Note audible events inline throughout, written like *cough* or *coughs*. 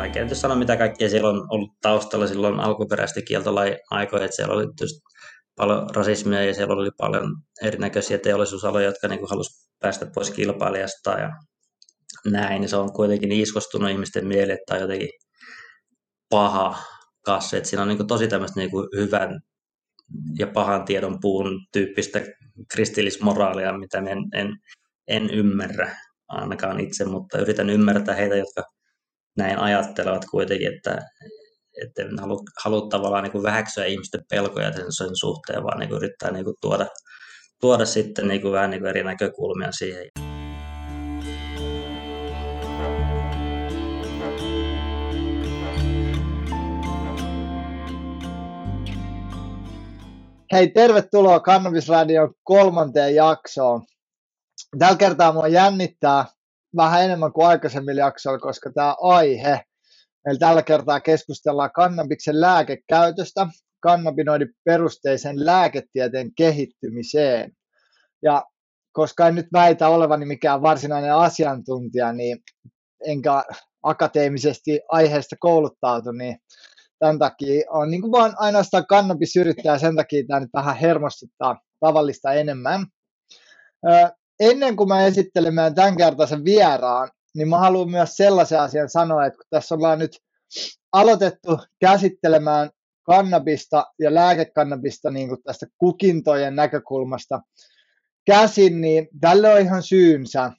vaikea nyt sanoa mitä kaikkea siellä on ollut taustalla silloin alkuperäisesti kieltolain aikoja, että siellä oli just paljon rasismia ja siellä oli paljon erinäköisiä teollisuusaloja, jotka niin halusivat päästä pois kilpailijasta ja näin, niin se on kuitenkin iskostunut ihmisten mieleen, että on jotenkin paha kassi, että siinä on niin tosi tämmöistä niin hyvän ja pahan tiedon puun tyyppistä kristillismoraalia, mitä en, en, en ymmärrä ainakaan itse, mutta yritän ymmärtää heitä, jotka näin ajattelevat kuitenkin, että, että en halua, halua tavallaan niin kuin vähäksyä ihmisten pelkoja sen, sen suhteen, vaan niin kuin yrittää niin kuin tuoda, tuoda sitten niin kuin vähän niin kuin eri näkökulmia siihen. Hei, tervetuloa Kannabisradion kolmanteen jaksoon. Tällä kertaa mua jännittää vähän enemmän kuin aikaisemmilla jaksoilla, koska tämä aihe, meillä tällä kertaa keskustellaan kannabiksen lääkekäytöstä, kannabinoidin perusteisen lääketieteen kehittymiseen. Ja koska en nyt väitä olevani mikään varsinainen asiantuntija, niin enkä akateemisesti aiheesta kouluttautu, niin tämän takia on niin kuin vaan ainoastaan kannabis yrittää, sen takia tämä nyt vähän hermostuttaa tavallista enemmän. Ennen kuin mä esittelen meidän tämänkertaisen vieraan, niin mä haluan myös sellaisen asian sanoa, että kun tässä ollaan nyt aloitettu käsittelemään kannabista ja lääkekannabista niin kuin tästä kukintojen näkökulmasta käsin, niin tälle on ihan syynsä.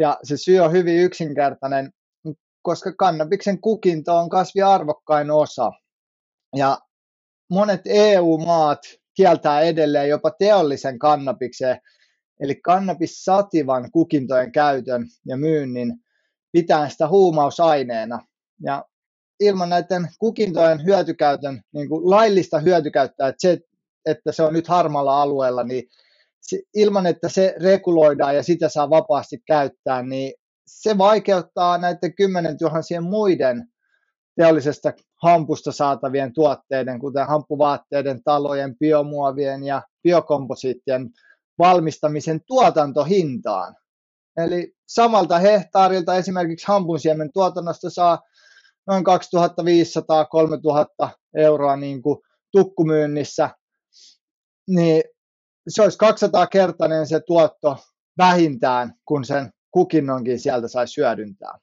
Ja se syy on hyvin yksinkertainen, koska kannabiksen kukinto on kasviarvokkain osa. Ja monet EU-maat kieltää edelleen jopa teollisen kannabikseen, eli kannabissativan kukintojen käytön ja myynnin pitää sitä huumausaineena. Ja ilman näiden kukintojen hyötykäytön, niin kuin laillista hyötykäyttöä, että se, että se on nyt harmalla alueella, niin se, ilman, että se reguloidaan ja sitä saa vapaasti käyttää, niin se vaikeuttaa näiden kymmenen tuhansien muiden teollisesta hampusta saatavien tuotteiden, kuten hampuvaatteiden, talojen, biomuovien ja biokomposiittien valmistamisen tuotantohintaan. Eli samalta hehtaarilta esimerkiksi hampunsiemen tuotannosta saa noin 2500-3000 euroa niin kuin tukkumyynnissä, niin se olisi 200 kertainen se tuotto vähintään, kun sen kukinnonkin sieltä saisi hyödyntää.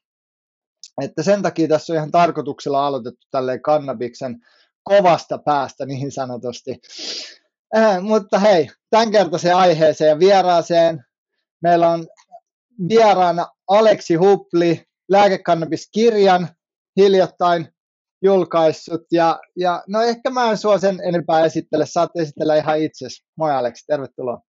Että sen takia tässä on ihan tarkoituksella aloitettu tälleen kannabiksen kovasta päästä niin sanotusti. Äh, mutta hei, kertaisen aiheeseen vieraaseen meillä on vieraana Aleksi Hupli, lääkekannabiskirjan hiljattain julkaissut. Ja, ja no ehkä mä en sua sen enempää esittele, saat esitellä ihan itse. Moi Aleksi, tervetuloa.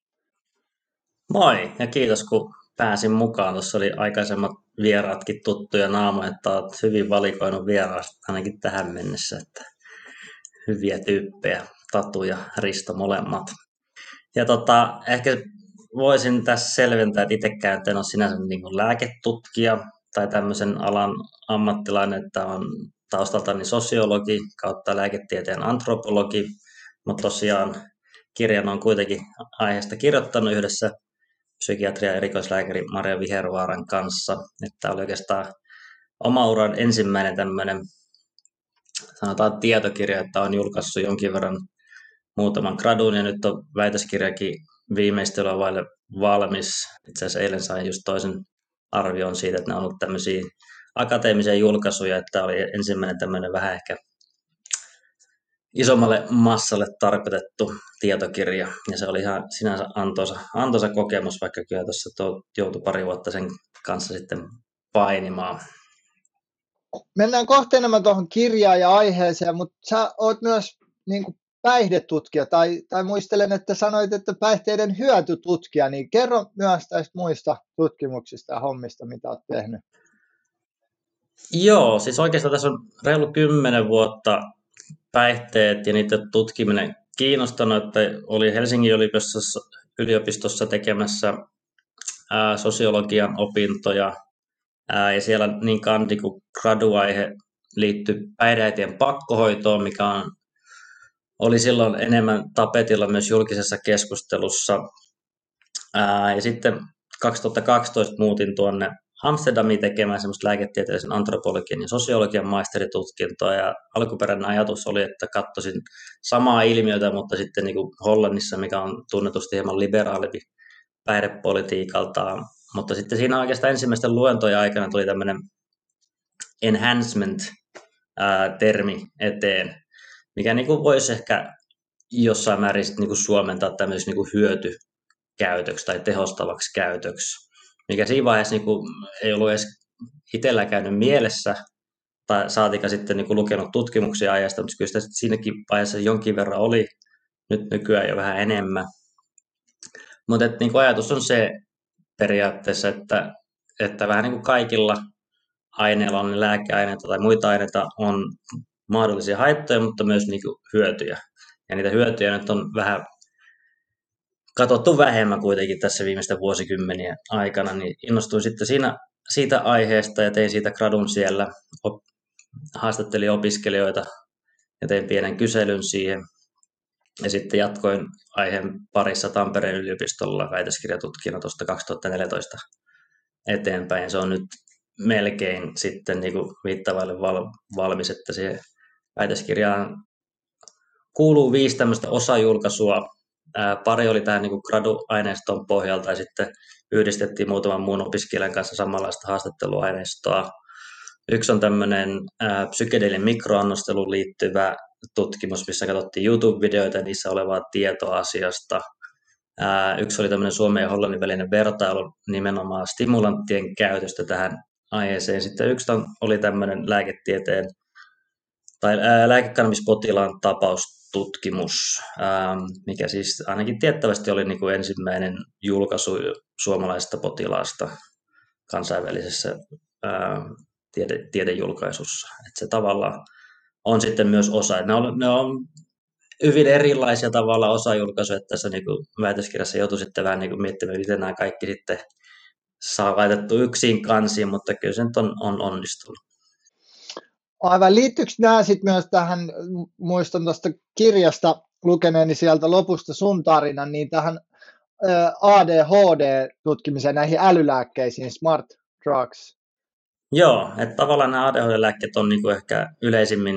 Moi ja kiitos kun pääsin mukaan. Tuossa oli aikaisemmat vieraatkin tuttuja naamoja, että olet hyvin valikoinut vieraasta ainakin tähän mennessä. Että hyviä tyyppejä, Tatu ja Risto molemmat. Ja tota, ehkä voisin tässä selventää, että itsekään en ole sinänsä niin kuin lääketutkija tai tämmöisen alan ammattilainen, että on taustaltani sosiologi kautta lääketieteen antropologi, mutta tosiaan kirjan on kuitenkin aiheesta kirjoittanut yhdessä psykiatria erikoislääkäri Maria Vihervaaran kanssa. Että oli oikeastaan oma uran ensimmäinen tämmöinen sanotaan tietokirja, että on julkaissut jonkin verran muutaman gradun ja nyt on väitöskirjakin viimeistelyä vaille valmis. Itse asiassa eilen sain just toisen arvion siitä, että ne on ollut tämmöisiä akateemisia julkaisuja, että oli ensimmäinen tämmöinen vähän ehkä isommalle massalle tarkoitettu tietokirja, ja se oli ihan sinänsä antoisa, antoisa kokemus, vaikka kyllä tuossa joutui pari vuotta sen kanssa sitten painimaan. Mennään kohta enemmän tuohon kirjaan ja aiheeseen, mutta sä oot myös niin kuin päihdetutkija, tai, tai muistelen, että sanoit, että päihteiden hyötytutkija, niin kerro myös näistä muista tutkimuksista ja hommista, mitä olet tehnyt. Joo, siis oikeastaan tässä on reilu kymmenen vuotta päihteet ja niiden tutkiminen kiinnostanut, että oli Helsingin yliopistossa, yliopistossa tekemässä ää, sosiologian opintoja, ää, ja siellä niin kandi kuin graduaihe liittyi päihdeäitien pakkohoitoon, mikä on, oli silloin enemmän tapetilla myös julkisessa keskustelussa. Ää, ja sitten 2012 muutin tuonne Amsterdamiin tekemään semmoista lääketieteellisen antropologian ja sosiologian maisteritutkintoa. Ja alkuperäinen ajatus oli, että katsoisin samaa ilmiötä, mutta sitten niin kuin Hollannissa, mikä on tunnetusti hieman liberaalimpi päihdepolitiikaltaan, mutta sitten siinä oikeastaan ensimmäisten luentojen aikana tuli tämmöinen enhancement-termi eteen, mikä niin kuin voisi ehkä jossain määrin niin kuin suomentaa tämmöiseksi niin kuin hyötykäytöksi tai tehostavaksi käytöksi, mikä siinä vaiheessa niin kuin ei ollut edes itsellä käynyt mielessä, tai saatika sitten niin kuin lukenut tutkimuksia ajasta, mutta kyllä sitä siinäkin vaiheessa jonkin verran oli, nyt nykyään jo vähän enemmän. Mutta niin ajatus on se periaatteessa, että, että vähän niin kuin kaikilla aineilla on lääkeaineita tai muita aineita on mahdollisia haittoja, mutta myös niin kuin hyötyjä. Ja niitä hyötyjä nyt on vähän katsottu vähemmän kuitenkin tässä viimeisten vuosikymmenien aikana, niin innostuin sitten siinä, siitä aiheesta ja tein siitä gradun siellä, haastattelin opiskelijoita ja tein pienen kyselyn siihen. Ja sitten jatkoin aiheen parissa Tampereen yliopistolla väitöskirjatutkijana tuosta 2014 eteenpäin. Se on nyt melkein sitten niin kuin viittavaille val, valmis, että siihen väitöskirjaan kuuluu viisi tämmöistä osajulkaisua. Ää, pari oli tähän niin gradu-aineiston pohjalta ja sitten yhdistettiin muutaman muun opiskelijan kanssa samanlaista haastatteluaineistoa. Yksi on tämmöinen psykedelin mikroannosteluun liittyvä tutkimus, missä katsottiin YouTube-videoita ja niissä olevaa tietoa asiasta. Yksi oli tämmöinen Suomen ja Hollannin välinen vertailu nimenomaan stimulanttien käytöstä tähän aiheeseen. Sitten yksi oli tämmöinen lääketieteen tai lääkekannabispotilaan tapaustutkimus, mikä siis ainakin tiettävästi oli niin kuin ensimmäinen julkaisu suomalaisesta potilaasta kansainvälisessä tiede, tiedejulkaisussa. Että se tavallaan on sitten myös osa. Ne on, ne on hyvin erilaisia tavalla osajulkaisuja, että tässä niin kuin väitöskirjassa joutui sitten vähän niin kuin miettimään, miten nämä kaikki sitten saa laitettu yksin kansiin, mutta kyllä se nyt on, on onnistunut. Aivan, liittyykö nämä sitten myös tähän, muistan tuosta kirjasta lukeneeni sieltä lopusta sun tarinan, niin tähän ADHD-tutkimiseen, näihin älylääkkeisiin, smart drugs? Joo, että tavallaan nämä ADHD-lääkkeet on niinku ehkä yleisimmin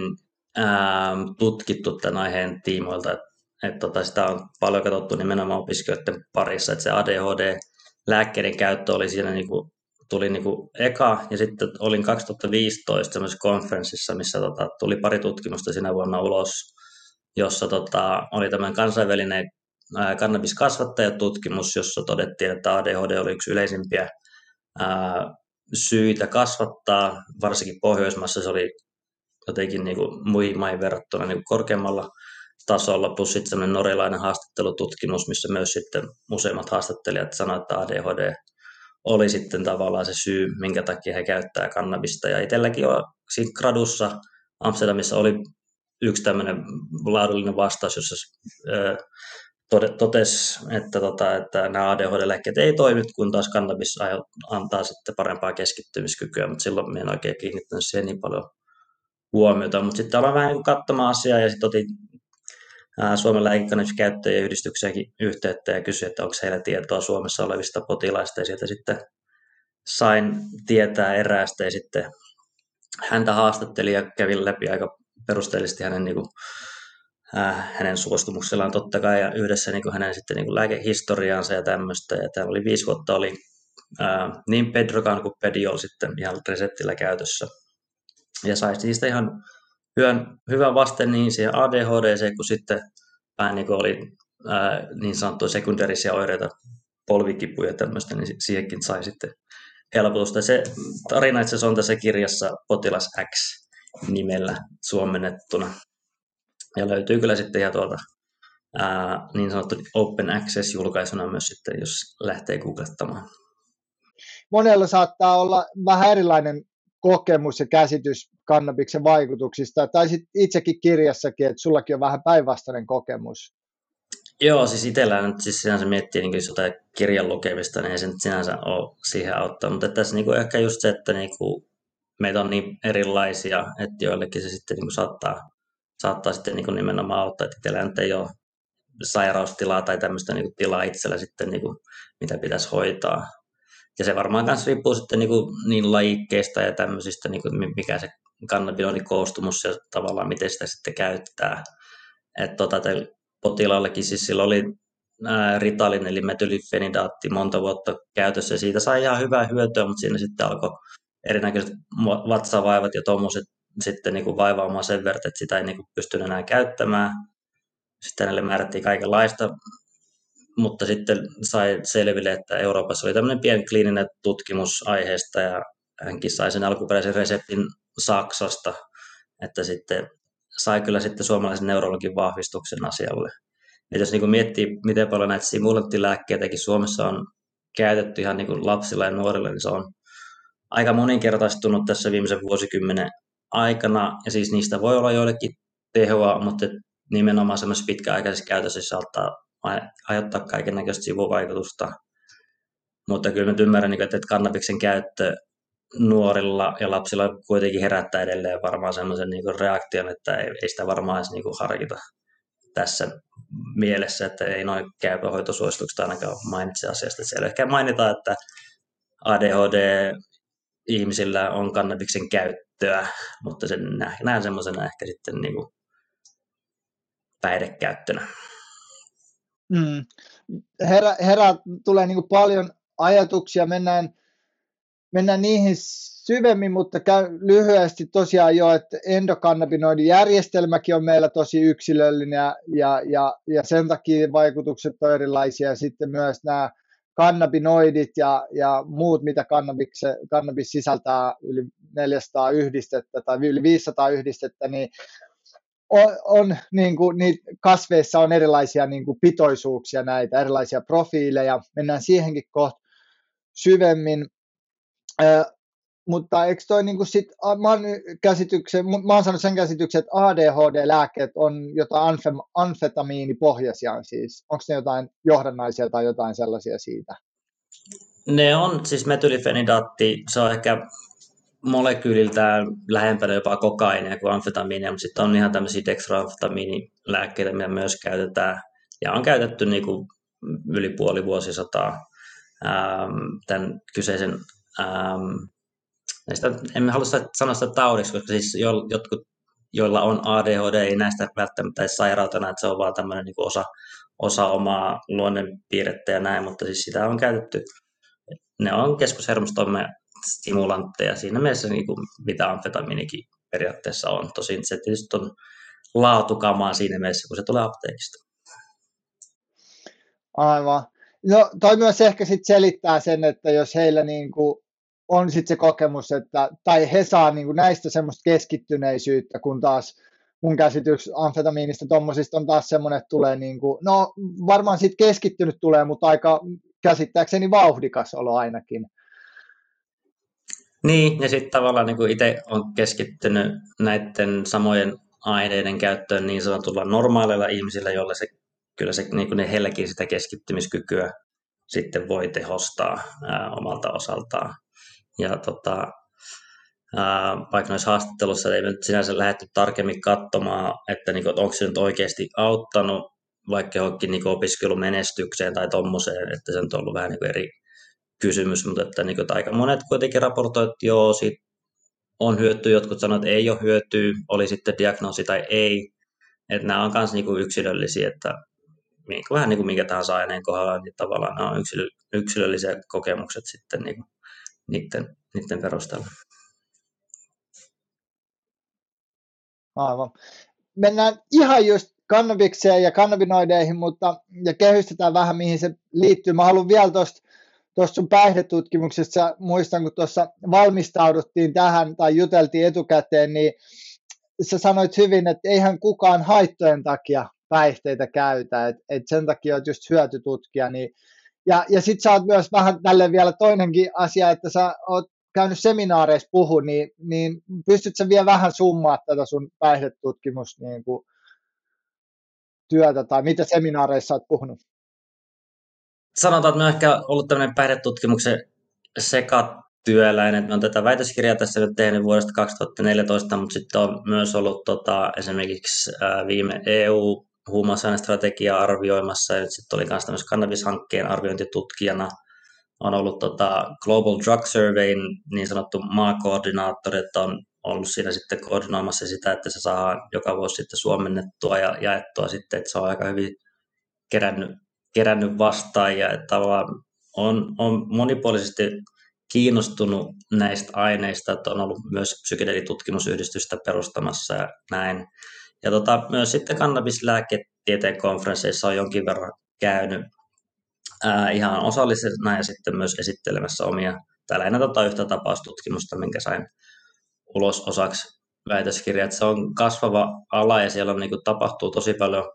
ää, tutkittu tämän aiheen tiimoilta, että et tota, sitä on paljon katsottu nimenomaan opiskelijoiden parissa, että se ADHD-lääkkeiden käyttö oli siinä niinku, tuli niinku eka, ja sitten olin 2015 semmoisessa konferenssissa, missä tota, tuli pari tutkimusta sinä vuonna ulos, jossa tota, oli tämmöinen kansainvälinen kannabiskasvattajatutkimus, jossa todettiin, että ADHD oli yksi yleisimpiä ää, syitä kasvattaa, varsinkin Pohjoismaissa se oli jotenkin niin kuin muihin maihin verrattuna niin kuin korkeammalla tasolla, plus sitten semmoinen norjalainen haastattelututkimus, missä myös sitten useimmat haastattelijat sanoivat, että ADHD oli sitten tavallaan se syy, minkä takia he käyttää kannabista. Ja itselläkin jo siinä gradussa Amsterdamissa oli yksi tämmöinen laadullinen vastaus, jossa totesi, että, tota, että nämä ADHD-lääkkeet ei toimi, kun taas kannabis antaa sitten parempaa keskittymiskykyä, mutta silloin minä en oikein kiinnittänyt siihen niin paljon huomiota. Mutta sitten aloin vähän katsomaan asiaa ja sitten otin Suomen lääkekannabiskäyttäjien yhdistyksiäkin yhteyttä ja kysyin, että onko heillä tietoa Suomessa olevista potilaista ja sieltä sitten sain tietää eräästä ja sitten häntä haastattelin ja kävin läpi aika perusteellisesti hänen niin kuin, äh, hänen suostumuksellaan totta kai ja yhdessä niin kuin hänen sitten niin kuin lääkehistoriaansa ja tämmöistä. Ja täällä oli viisi vuotta oli äh, niin Pedrokan kuin Pediol sitten ihan reseptillä käytössä. Ja sai siitä ihan hyvän, hyvän vasten niin siihen ADHD kuin sitten vähän niin oli äh, niin sanottuja sekundaarisia oireita, polvikipuja ja tämmöistä, niin siihenkin sai sitten helpotusta. Se tarina itse on tässä kirjassa Potilas X nimellä suomennettuna. Ja löytyy kyllä sitten ihan tuolta ää, niin sanottu Open Access-julkaisuna myös sitten, jos lähtee googlettamaan. Monella saattaa olla vähän erilainen kokemus ja käsitys kannabiksen vaikutuksista, tai sitten itsekin kirjassakin, että sullakin on vähän päinvastainen kokemus. Joo, siis itsellään nyt siis sinänsä miettii niin jotain kirjan lukemista, niin ei se nyt sinänsä ole siihen auttaa, mutta tässä niin ehkä just se, että niin kuin meitä on niin erilaisia, että joillekin se sitten niin kuin saattaa saattaa sitten niin kuin nimenomaan auttaa, että itsellä nyt ei ole sairaustilaa tai tämmöistä niin kuin tilaa itsellä sitten, niin kuin, mitä pitäisi hoitaa. Ja se varmaan myös riippuu sitten niin, kuin, niin lajikkeista ja tämmöisistä, niin kuin, mikä se kannabinoidin koostumus ja tavallaan miten sitä sitten käyttää. Että tota, potilaallekin siis sillä oli ää, Ritalin eli metyylifenidaatti monta vuotta käytössä ja siitä sai ihan hyvää hyötyä, mutta siinä sitten alkoi erinäköiset vatsavaivat ja tuommoiset sitten niin kuin vaivaamaan sen verran, että sitä ei niin kuin pystynyt enää käyttämään. Sitten hänelle määrättiin kaikenlaista, mutta sitten sai selville, että Euroopassa oli tämmöinen pieni kliininen tutkimus aiheesta ja hänkin sai sen alkuperäisen reseptin Saksasta, että sitten sai kyllä sitten suomalaisen neurologin vahvistuksen asialle. Ja jos niin kuin miettii, miten paljon näitä simulanttilääkkeitäkin Suomessa on käytetty ihan niin kuin lapsilla ja nuorilla, niin se on aika moninkertaistunut tässä viimeisen vuosikymmenen aikana, ja siis niistä voi olla joillekin tehoa, mutta nimenomaan semmoisessa pitkäaikaisessa käytössä saattaa aiheuttaa kaiken näköistä sivuvaikutusta. Mutta kyllä nyt ymmärrän, niin että kannabiksen käyttö nuorilla ja lapsilla kuitenkin herättää edelleen varmaan semmoisen niin reaktion, että ei, sitä varmaan edes niin harkita tässä mielessä, että ei noin käypähoitosuositukset ainakaan mainitse asiasta. Siellä ehkä mainitaan, että ADHD-ihmisillä on kannabiksen käyttöä, mutta sen näen semmoisena ehkä sitten niin kuin päihdekäyttönä. Mm. Herä, herä, tulee niin paljon ajatuksia, mennään, mennään niihin syvemmin, mutta käy lyhyesti tosiaan jo, että endokannabinoidijärjestelmäkin on meillä tosi yksilöllinen ja, ja, ja, ja sen takia vaikutukset on erilaisia. Sitten myös nämä kannabinoidit ja, ja muut, mitä kannabis sisältää yli 400 yhdistettä tai yli 500 yhdistettä, niin on, on niin kuin, niitä kasveissa on erilaisia niin kuin pitoisuuksia näitä, erilaisia profiileja. Mennään siihenkin kohta syvemmin. Ö, mutta eikö toi niin kuin sit, mä, oon käsityksen, mä oon saanut sen käsityksen, että ADHD-lääkkeet on jotain amfetamiinipohjaisia siis. Onko ne jotain johdannaisia tai jotain sellaisia siitä? Ne on, siis metylifenidaatti, se on ehkä molekyyliltään lähempänä jopa kokainia kuin amfetamiinia, mutta sitten on ihan tämmöisiä dextroamfetamiinilääkkeitä, mitä myös käytetään ja on käytetty niin kuin yli puoli vuosisataa ähm, tämän kyseisen ähm, näistä, emme halua sanoa sitä taudiksi, koska siis jo, jotkut, joilla on ADHD, ei näistä välttämättä edes sairautena, että se on vaan tämmöinen niin osa, osa omaa luonnonpiirrettä ja näin, mutta siis sitä on käytetty. Ne on keskushermostomme stimulantteja siinä mielessä, niin kuin mitä amfetamiinikin periaatteessa on. Tosin se tietysti on laatukamaa siinä mielessä, kun se tulee apteekista. Aivan. No toi myös ehkä sit selittää sen, että jos heillä niin kuin on sitten se kokemus, että, tai he saa niin kuin näistä semmoista keskittyneisyyttä, kun taas mun käsitys amfetamiinista tuommoisista on taas semmoinen, että tulee niin kuin, no varmaan sitten keskittynyt tulee, mutta aika käsittääkseni vauhdikas olo ainakin. Niin, ja sitten tavallaan niin itse on keskittynyt näiden samojen aineiden käyttöön niin sanotulla normaaleilla ihmisillä, joilla se kyllä se, niin kuin ne heilläkin sitä keskittymiskykyä sitten voi tehostaa ää, omalta osaltaan. Ja tota, ää, vaikka noissa haastattelussa ei nyt sinänsä lähdetty tarkemmin katsomaan, että, niin kuin, onko se nyt oikeasti auttanut vaikka johonkin niin opiskelumenestykseen tai tuommoiseen, että se on ollut vähän niin eri kysymys, mutta että, niin kuin, että aika monet kuitenkin raportoivat, että joo, siitä on hyötyä, jotkut sanoivat, että ei ole hyötyä, oli sitten diagnoosi tai ei. Että nämä on myös niin yksilöllisiä, että niin kuin, vähän niin kuin minkä tahansa aineen kohdalla, niin tavallaan nämä on yksilö, yksilöllisiä kokemukset sitten niin kuin, niiden, niiden perusteella. Aivan. Mennään ihan just kannabikseen ja kannabinoideihin, mutta ja kehystetään vähän, mihin se liittyy. Mä haluan vielä tuosta tuosta sun päihdetutkimuksesta, muistan kun tuossa valmistauduttiin tähän tai juteltiin etukäteen, niin sä sanoit hyvin, että eihän kukaan haittojen takia päihteitä käytä, että et sen takia olet just hyötytutkija. Niin, ja ja sitten sä oot myös vähän tälle vielä toinenkin asia, että sä oot käynyt seminaareissa puhu, niin, niin pystytkö vielä vähän summaa tätä sun päihdetutkimus niin kuin, työtä tai mitä seminaareissa olet puhunut? Sanotaan, että mä ehkä ollut tämmöinen päihdetutkimuksen sekatyöläinen. Mä oon tätä väitöskirjaa tässä nyt tehnyt vuodesta 2014, mutta sitten on myös ollut tota, esimerkiksi viime EU huumausainestrategiaa arvioimassa ja nyt sitten oli myös tämmöisen kannabishankkeen arviointitutkijana on ollut tota Global Drug Surveyn niin sanottu maakoordinaattori, että on ollut siinä sitten koordinoimassa sitä, että se saa joka vuosi sitten suomennettua ja jaettua sitten, että se on aika hyvin kerännyt, kerännyt vastaajia, että on, on monipuolisesti kiinnostunut näistä aineista, että on ollut myös psykedelitutkimusyhdistystä perustamassa ja näin. Ja tota, myös sitten kannabislääketieteen konferensseissa on jonkin verran käynyt ää, ihan osallisena ja sitten myös esittelemässä omia, täällä lähinnä tota yhtä tapaustutkimusta, minkä sain ulos osaksi väitöskirjaa. Se on kasvava ala ja siellä on, niin kuin, tapahtuu tosi paljon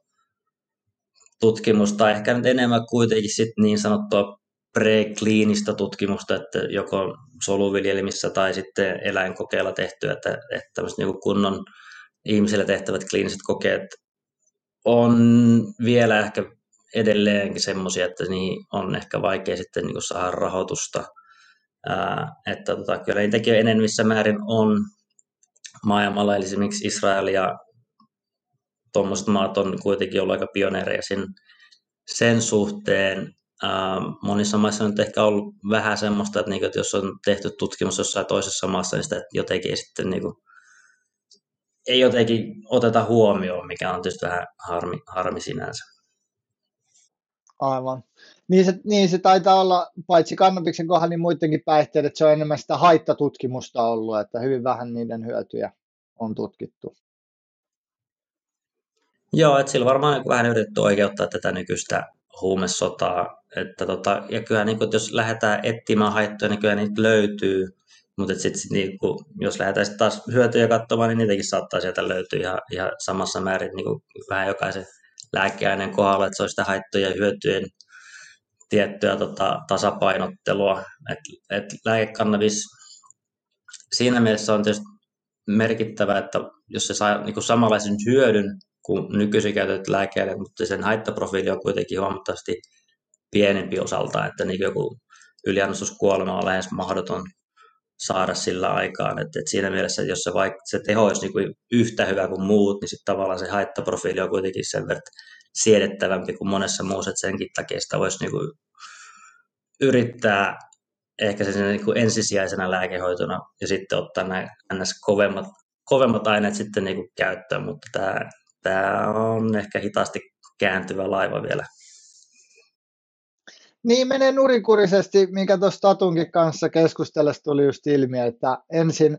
tutkimusta, ehkä nyt enemmän kuitenkin sit niin sanottua prekliinistä tutkimusta, että joko soluviljelmissä tai sitten eläinkokeilla tehtyä, että, että niin kunnon ihmisille tehtävät kliiniset kokeet on vielä ehkä edelleenkin semmoisia, että niihin on ehkä vaikea sitten niin saada rahoitusta. Ää, että tota, kyllä niitäkin enemmissä määrin on maailmalla, eli esimerkiksi Israel ja tuommoiset maat on kuitenkin ollut aika pioneereja sen, sen suhteen. Ää, monissa maissa on ehkä ollut vähän semmoista, että, niinku, että jos on tehty tutkimus jossain toisessa maassa, niin sitä jotenkin sitten niinku, ei jotenkin oteta huomioon, mikä on tietysti vähän harmi, harmi sinänsä. Aivan. Niin se, niin se taitaa olla, paitsi kannabiksen kohdalla, niin muidenkin päihteiden, että se on enemmän sitä haittatutkimusta ollut, että hyvin vähän niiden hyötyjä on tutkittu. Joo, että sillä varmaan niin vähän yritetty oikeuttaa tätä nykyistä huumesotaa. Että tota, ja kyllä niin kuin, jos lähdetään etsimään haittoja, niin kyllä niitä löytyy. Mutta sitten sit, niin kuin, jos lähdetään sit taas hyötyjä katsomaan, niin niitäkin saattaa sieltä löytyä ihan, ihan samassa määrin niin kuin vähän jokaisen lääkeaineen kohdalla, että se on sitä haittoja ja hyötyjen tiettyä tota, tasapainottelua. Et, et lääkekannabis siinä mielessä on tietysti merkittävä, että jos se saa niin kuin samanlaisen hyödyn kuin nykyisin käytetyt lääkeaineet, mutta sen haittaprofiili on kuitenkin huomattavasti pienempi osalta, että niin joku yliannostuskuolema on lähes mahdoton saada sillä aikaan. Et, et siinä mielessä, jos se, vaikka, se teho olisi niin yhtä hyvä kuin muut, niin sitten tavallaan se haittaprofiili on kuitenkin sen verran siedettävämpi kuin monessa muussa, että senkin takia sitä voisi niin kuin yrittää ehkä sen niin kuin ensisijaisena lääkehoitona ja sitten ottaa nämä ns. kovemmat, kovemmat aineet sitten niin kuin käyttöön, mutta tämä, tämä on ehkä hitaasti kääntyvä laiva vielä. Niin menee nurinkurisesti, minkä tuossa Tatunkin kanssa keskustellessa tuli just ilmi, että ensin,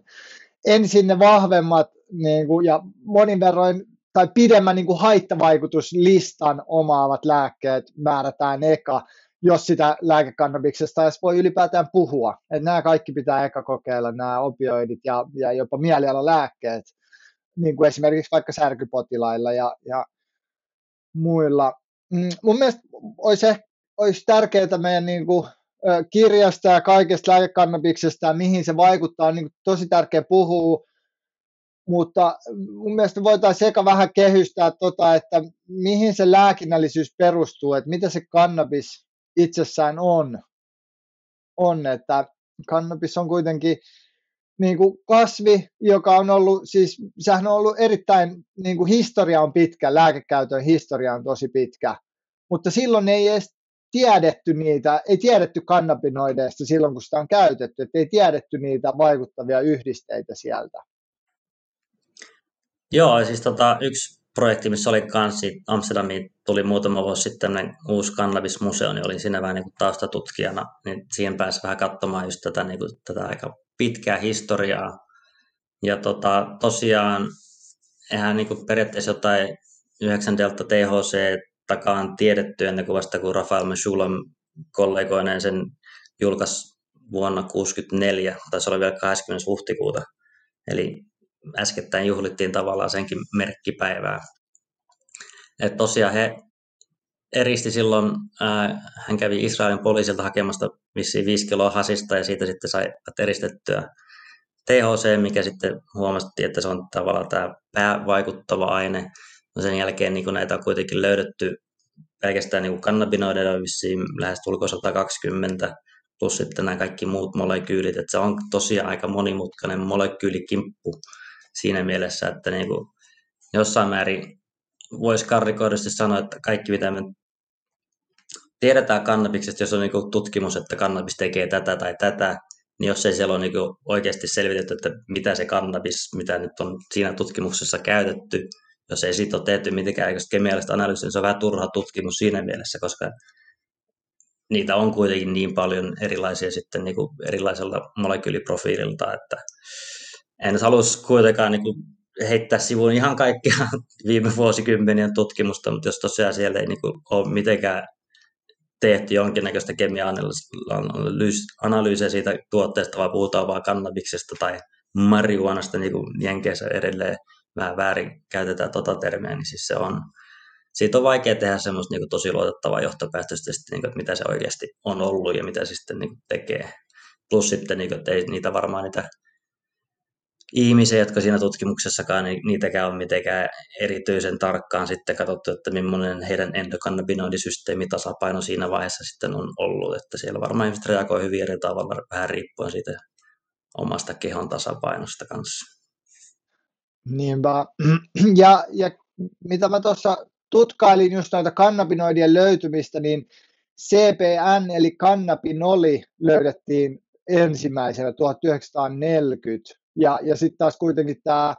ensin ne vahvemmat niin kuin, ja monin verroin tai pidemmän niin kuin haittavaikutuslistan omaavat lääkkeet määrätään eka, jos sitä lääkekannabiksesta edes voi ylipäätään puhua. Et nämä kaikki pitää eka kokeilla, nämä opioidit ja, ja jopa mielialalääkkeet, niin kuin esimerkiksi vaikka särkypotilailla ja, ja muilla. Mm, mun mielestä olisi, olisi tärkeää meidän niin kuin, kirjasta ja kaikesta lääkekannabiksesta ja mihin se vaikuttaa, niin kuin tosi tärkeä puhua, mutta mun mielestä voitaisiin eka vähän kehystää, tota, että mihin se lääkinnällisyys perustuu, että mitä se kannabis itsessään on. on että kannabis on kuitenkin niin kuin kasvi, joka on ollut, siis sehän on ollut erittäin, niin kuin historia on pitkä, lääkekäytön historia on tosi pitkä, mutta silloin ei edes tiedetty niitä, ei tiedetty kannabinoideista silloin, kun sitä on käytetty, että ei tiedetty niitä vaikuttavia yhdisteitä sieltä. Joo, siis tota, yksi projekti, missä oli kanssa Amsterdamiin tuli muutama vuosi sitten uusi kannabismuseo, niin olin siinä vähän niin kuin taustatutkijana, niin siihen pääsi vähän katsomaan just tätä, niin kuin, tätä aika pitkää historiaa. Ja tota, tosiaan, eihän niin periaatteessa jotain 9 delta THC takaan tiedetty ennen kuin vasta kun Rafael Meshulam kollegoineen sen julkaisi vuonna 1964, se oli vielä 20. huhtikuuta. Eli äskettäin juhlittiin tavallaan senkin merkkipäivää. Et tosiaan he eristi silloin, ää, hän kävi Israelin poliisilta hakemasta vissiin 5 kiloa hasista ja siitä sitten sai eristettyä THC, mikä sitten huomattiin, että se on tavallaan tämä päävaikuttava aine. No sen jälkeen niin näitä on kuitenkin löydetty pelkästään niin kannabinoideilla vissiin lähes tulkoon 120, plus sitten nämä kaikki muut molekyylit, että se on tosiaan aika monimutkainen molekyylikimppu siinä mielessä, että niin kuin jossain määrin voisi karrikoidusti sanoa, että kaikki mitä me tiedetään kannabiksesta, jos on niin tutkimus, että kannabis tekee tätä tai tätä, niin jos ei siellä ole niin oikeasti selvitetty, että mitä se kannabis, mitä nyt on siinä tutkimuksessa käytetty, jos ei siitä ole tehty mitenkään kemiallista analyysiä, niin se on vähän turha tutkimus siinä mielessä, koska niitä on kuitenkin niin paljon erilaisia sitten niin erilaisella molekyyliprofiililta, että en haluaisi kuitenkaan niin heittää sivuun ihan kaikkia *laughs* viime vuosikymmenien tutkimusta, mutta jos tosiaan siellä ei niin kuin ole mitenkään tehty jonkinnäköistä kemia-analyysiä siitä tuotteesta, vaan puhutaan vaan kannabiksesta tai marihuanasta, niin kuin Jenkeissä edelleen vähän väärin käytetään tota termiä, niin siis se on, siitä on vaikea tehdä semmoista niin tosi luotettavaa johtopäätöstä, niin kuin, että mitä se oikeasti on ollut ja mitä se sitten niin kuin, tekee. Plus sitten, niin kuin, että ei niitä varmaan niitä ihmisiä, jotka siinä tutkimuksessakaan niin niitäkään on mitenkään erityisen tarkkaan sitten katsottu, että millainen heidän endokannabinoidisysteemi tasapaino siinä vaiheessa sitten on ollut, että siellä varmaan ihmiset reagoi hyvin eri tavalla vähän riippuen siitä omasta kehon tasapainosta kanssa. Niinpä. *clears throat* Ja, ja mitä mä tuossa tutkailin just noita kannabinoidien löytymistä, niin CPN eli kannabinoli löydettiin ensimmäisenä 1940 ja, ja sitten taas kuitenkin tämä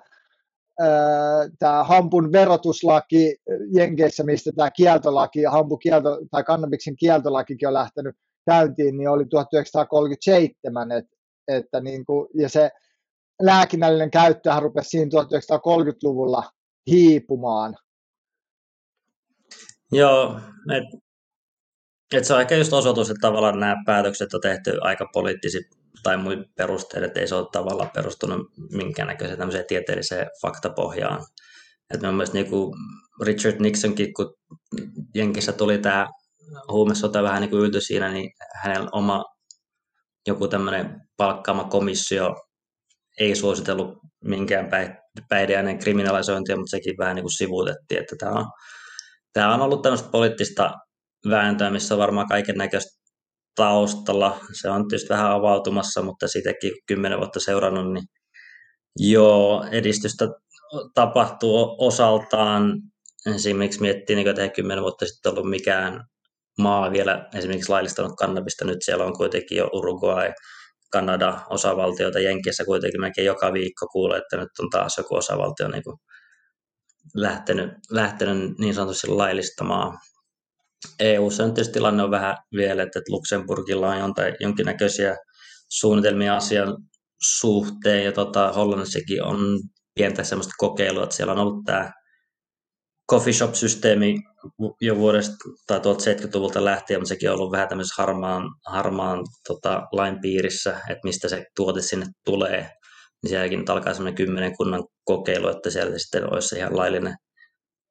tämä hampun verotuslaki Jenkeissä, mistä tämä kieltolaki, hampukielto, tai kannabiksen kieltolakikin on lähtenyt käyntiin, niin oli 1937, et, että niin kuin, ja se lääkinnällinen käyttöhän rupesi siinä 1930-luvulla hiipumaan. Joo, et, et se on ehkä just osoitus, että tavallaan nämä päätökset on tehty aika poliittisi tai muin perusteet, että ei se ole tavallaan perustunut minkäännäköiseen tämmöiseen tieteelliseen faktapohjaan. että mun mielestä niin kuin Richard Nixonkin, kun Jenkissä tuli tämä huumesota vähän niin kuin ylty siinä, niin hänellä oma joku tämmöinen palkkaama komissio ei suositellut minkään päihdeäineen kriminalisointia, mutta sekin vähän niin kuin sivuutettiin, että tämä on, tämä on ollut tämmöistä poliittista vääntöä, missä on varmaan kaiken näköistä taustalla. Se on tietysti vähän avautumassa, mutta siitäkin kymmenen vuotta seurannut, niin joo, edistystä tapahtuu osaltaan. Esimerkiksi miettii, niin että ei kymmenen vuotta sitten ollut mikään maa vielä esimerkiksi laillistanut kannabista. Nyt siellä on kuitenkin jo Uruguay, Kanada, osavaltioita, Jenkeissä kuitenkin melkein joka viikko kuulee, että nyt on taas joku osavaltio niin kuin lähtenyt, lähtenyt niin sanotusti laillistamaan EU-ssa nyt tietysti tilanne on vähän vielä, että Luxemburgilla on jonkinnäköisiä suunnitelmia asian suhteen ja tota, Hollannissakin on pientä semmoista kokeilua, että siellä on ollut tämä coffee shop-systeemi jo vuodesta tai 70-luvulta lähtien, mutta sekin on ollut vähän tämmöisessä harmaan, harmaan tota, lain piirissä, että mistä se tuote sinne tulee. Niin sielläkin alkaa semmoinen kymmenen kunnan kokeilu, että siellä sitten olisi ihan laillinen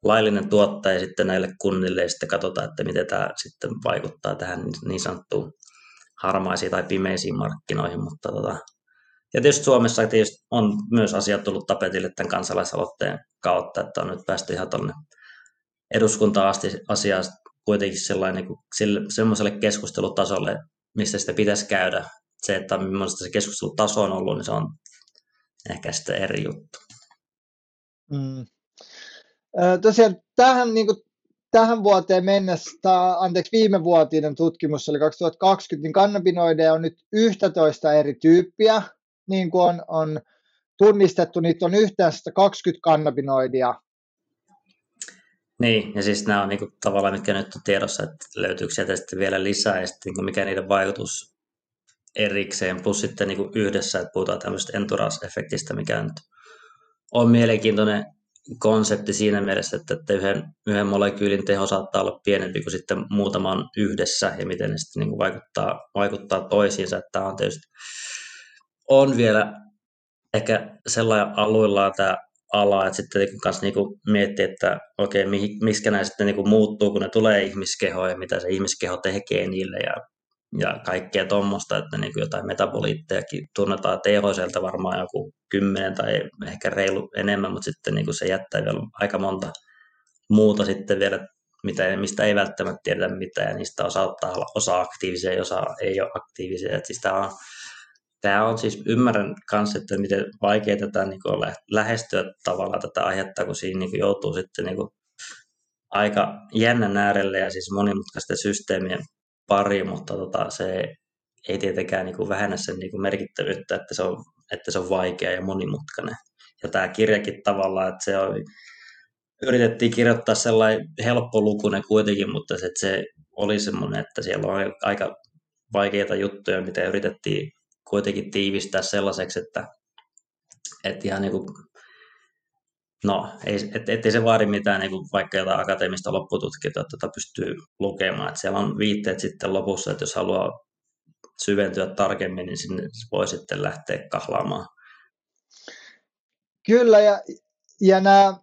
laillinen tuottaja sitten näille kunnille ja sitten katsotaan, että miten tämä sitten vaikuttaa tähän niin sanottuun harmaisiin tai pimeisiin markkinoihin, mutta tota, ja tietysti Suomessa tietysti on myös asiat tullut tapetille tämän kansalaisaloitteen kautta, että on nyt päästy ihan tuonne eduskuntaan asti asiaa kuitenkin sellainen, niin sille, semmoiselle keskustelutasolle, mistä sitä pitäisi käydä. Se, että millaista se keskustelutaso on ollut, niin se on ehkä sitten eri juttu. Mm tosiaan tähän, niin kuin, tähän vuoteen mennessä, tämä, anteeksi, viime vuotinen tutkimus oli 2020, niin kannabinoideja on nyt 11 eri tyyppiä, niin kuin on, on tunnistettu, niitä on yhteensä 20 kannabinoidia. Niin, ja siis nämä on niin kuin, tavallaan, mitkä nyt on tiedossa, että löytyykö sieltä sitten vielä lisää, ja sitten niin kuin, mikä niiden vaikutus erikseen, plus sitten niin kuin yhdessä, että puhutaan tämmöisestä entourage-efektistä, mikä nyt on mielenkiintoinen konsepti siinä mielessä, että, että yhden, yhden molekyylin teho saattaa olla pienempi kuin sitten muutaman yhdessä ja miten ne sitten niin kuin vaikuttaa, vaikuttaa toisiinsa. Että tämä on tietysti on vielä ehkä sellainen alueella tämä ala, että sitten kanssa niin kuin miettii, että okei, miksi nämä sitten niin kuin muuttuu, kun ne tulee ihmiskehoon ja mitä se ihmiskeho tekee niille ja ja kaikkea tuommoista, että niin kuin jotain metaboliittejakin tunnetaan THCltä varmaan joku kymmenen tai ehkä reilu enemmän, mutta sitten niin kuin se jättää vielä aika monta muuta sitten vielä, mitä, mistä ei välttämättä tiedetä mitään, ja niistä saattaa olla osa aktiivisia ja osa ei ole aktiivisia. Että siis tämä on, tämä on siis, ymmärrän kanssa, että miten vaikea tätä niin kuin lähestyä tavallaan tätä aihetta, kun siinä niin kuin joutuu sitten niin kuin aika jännän äärelle ja siis monimutkaisten systeemien pari, mutta tota, se ei tietenkään niin kuin vähennä sen niin kuin merkittävyyttä, että se, on, että se on vaikea ja monimutkainen. Ja tämä kirjakin tavallaan, että se oli, yritettiin kirjoittaa sellainen helppolukuinen kuitenkin, mutta se, että se oli semmoinen, että siellä on aika vaikeita juttuja, mitä yritettiin kuitenkin tiivistää sellaiseksi, että, että ihan niin kuin, no, ei, et, ettei se vaadi mitään niin vaikka jotain akateemista loppututkintoa, että tota pystyy lukemaan. Että siellä on viitteet sitten lopussa, että jos haluaa syventyä tarkemmin, niin sinne voi sitten lähteä kahlaamaan. Kyllä, ja, ja nämä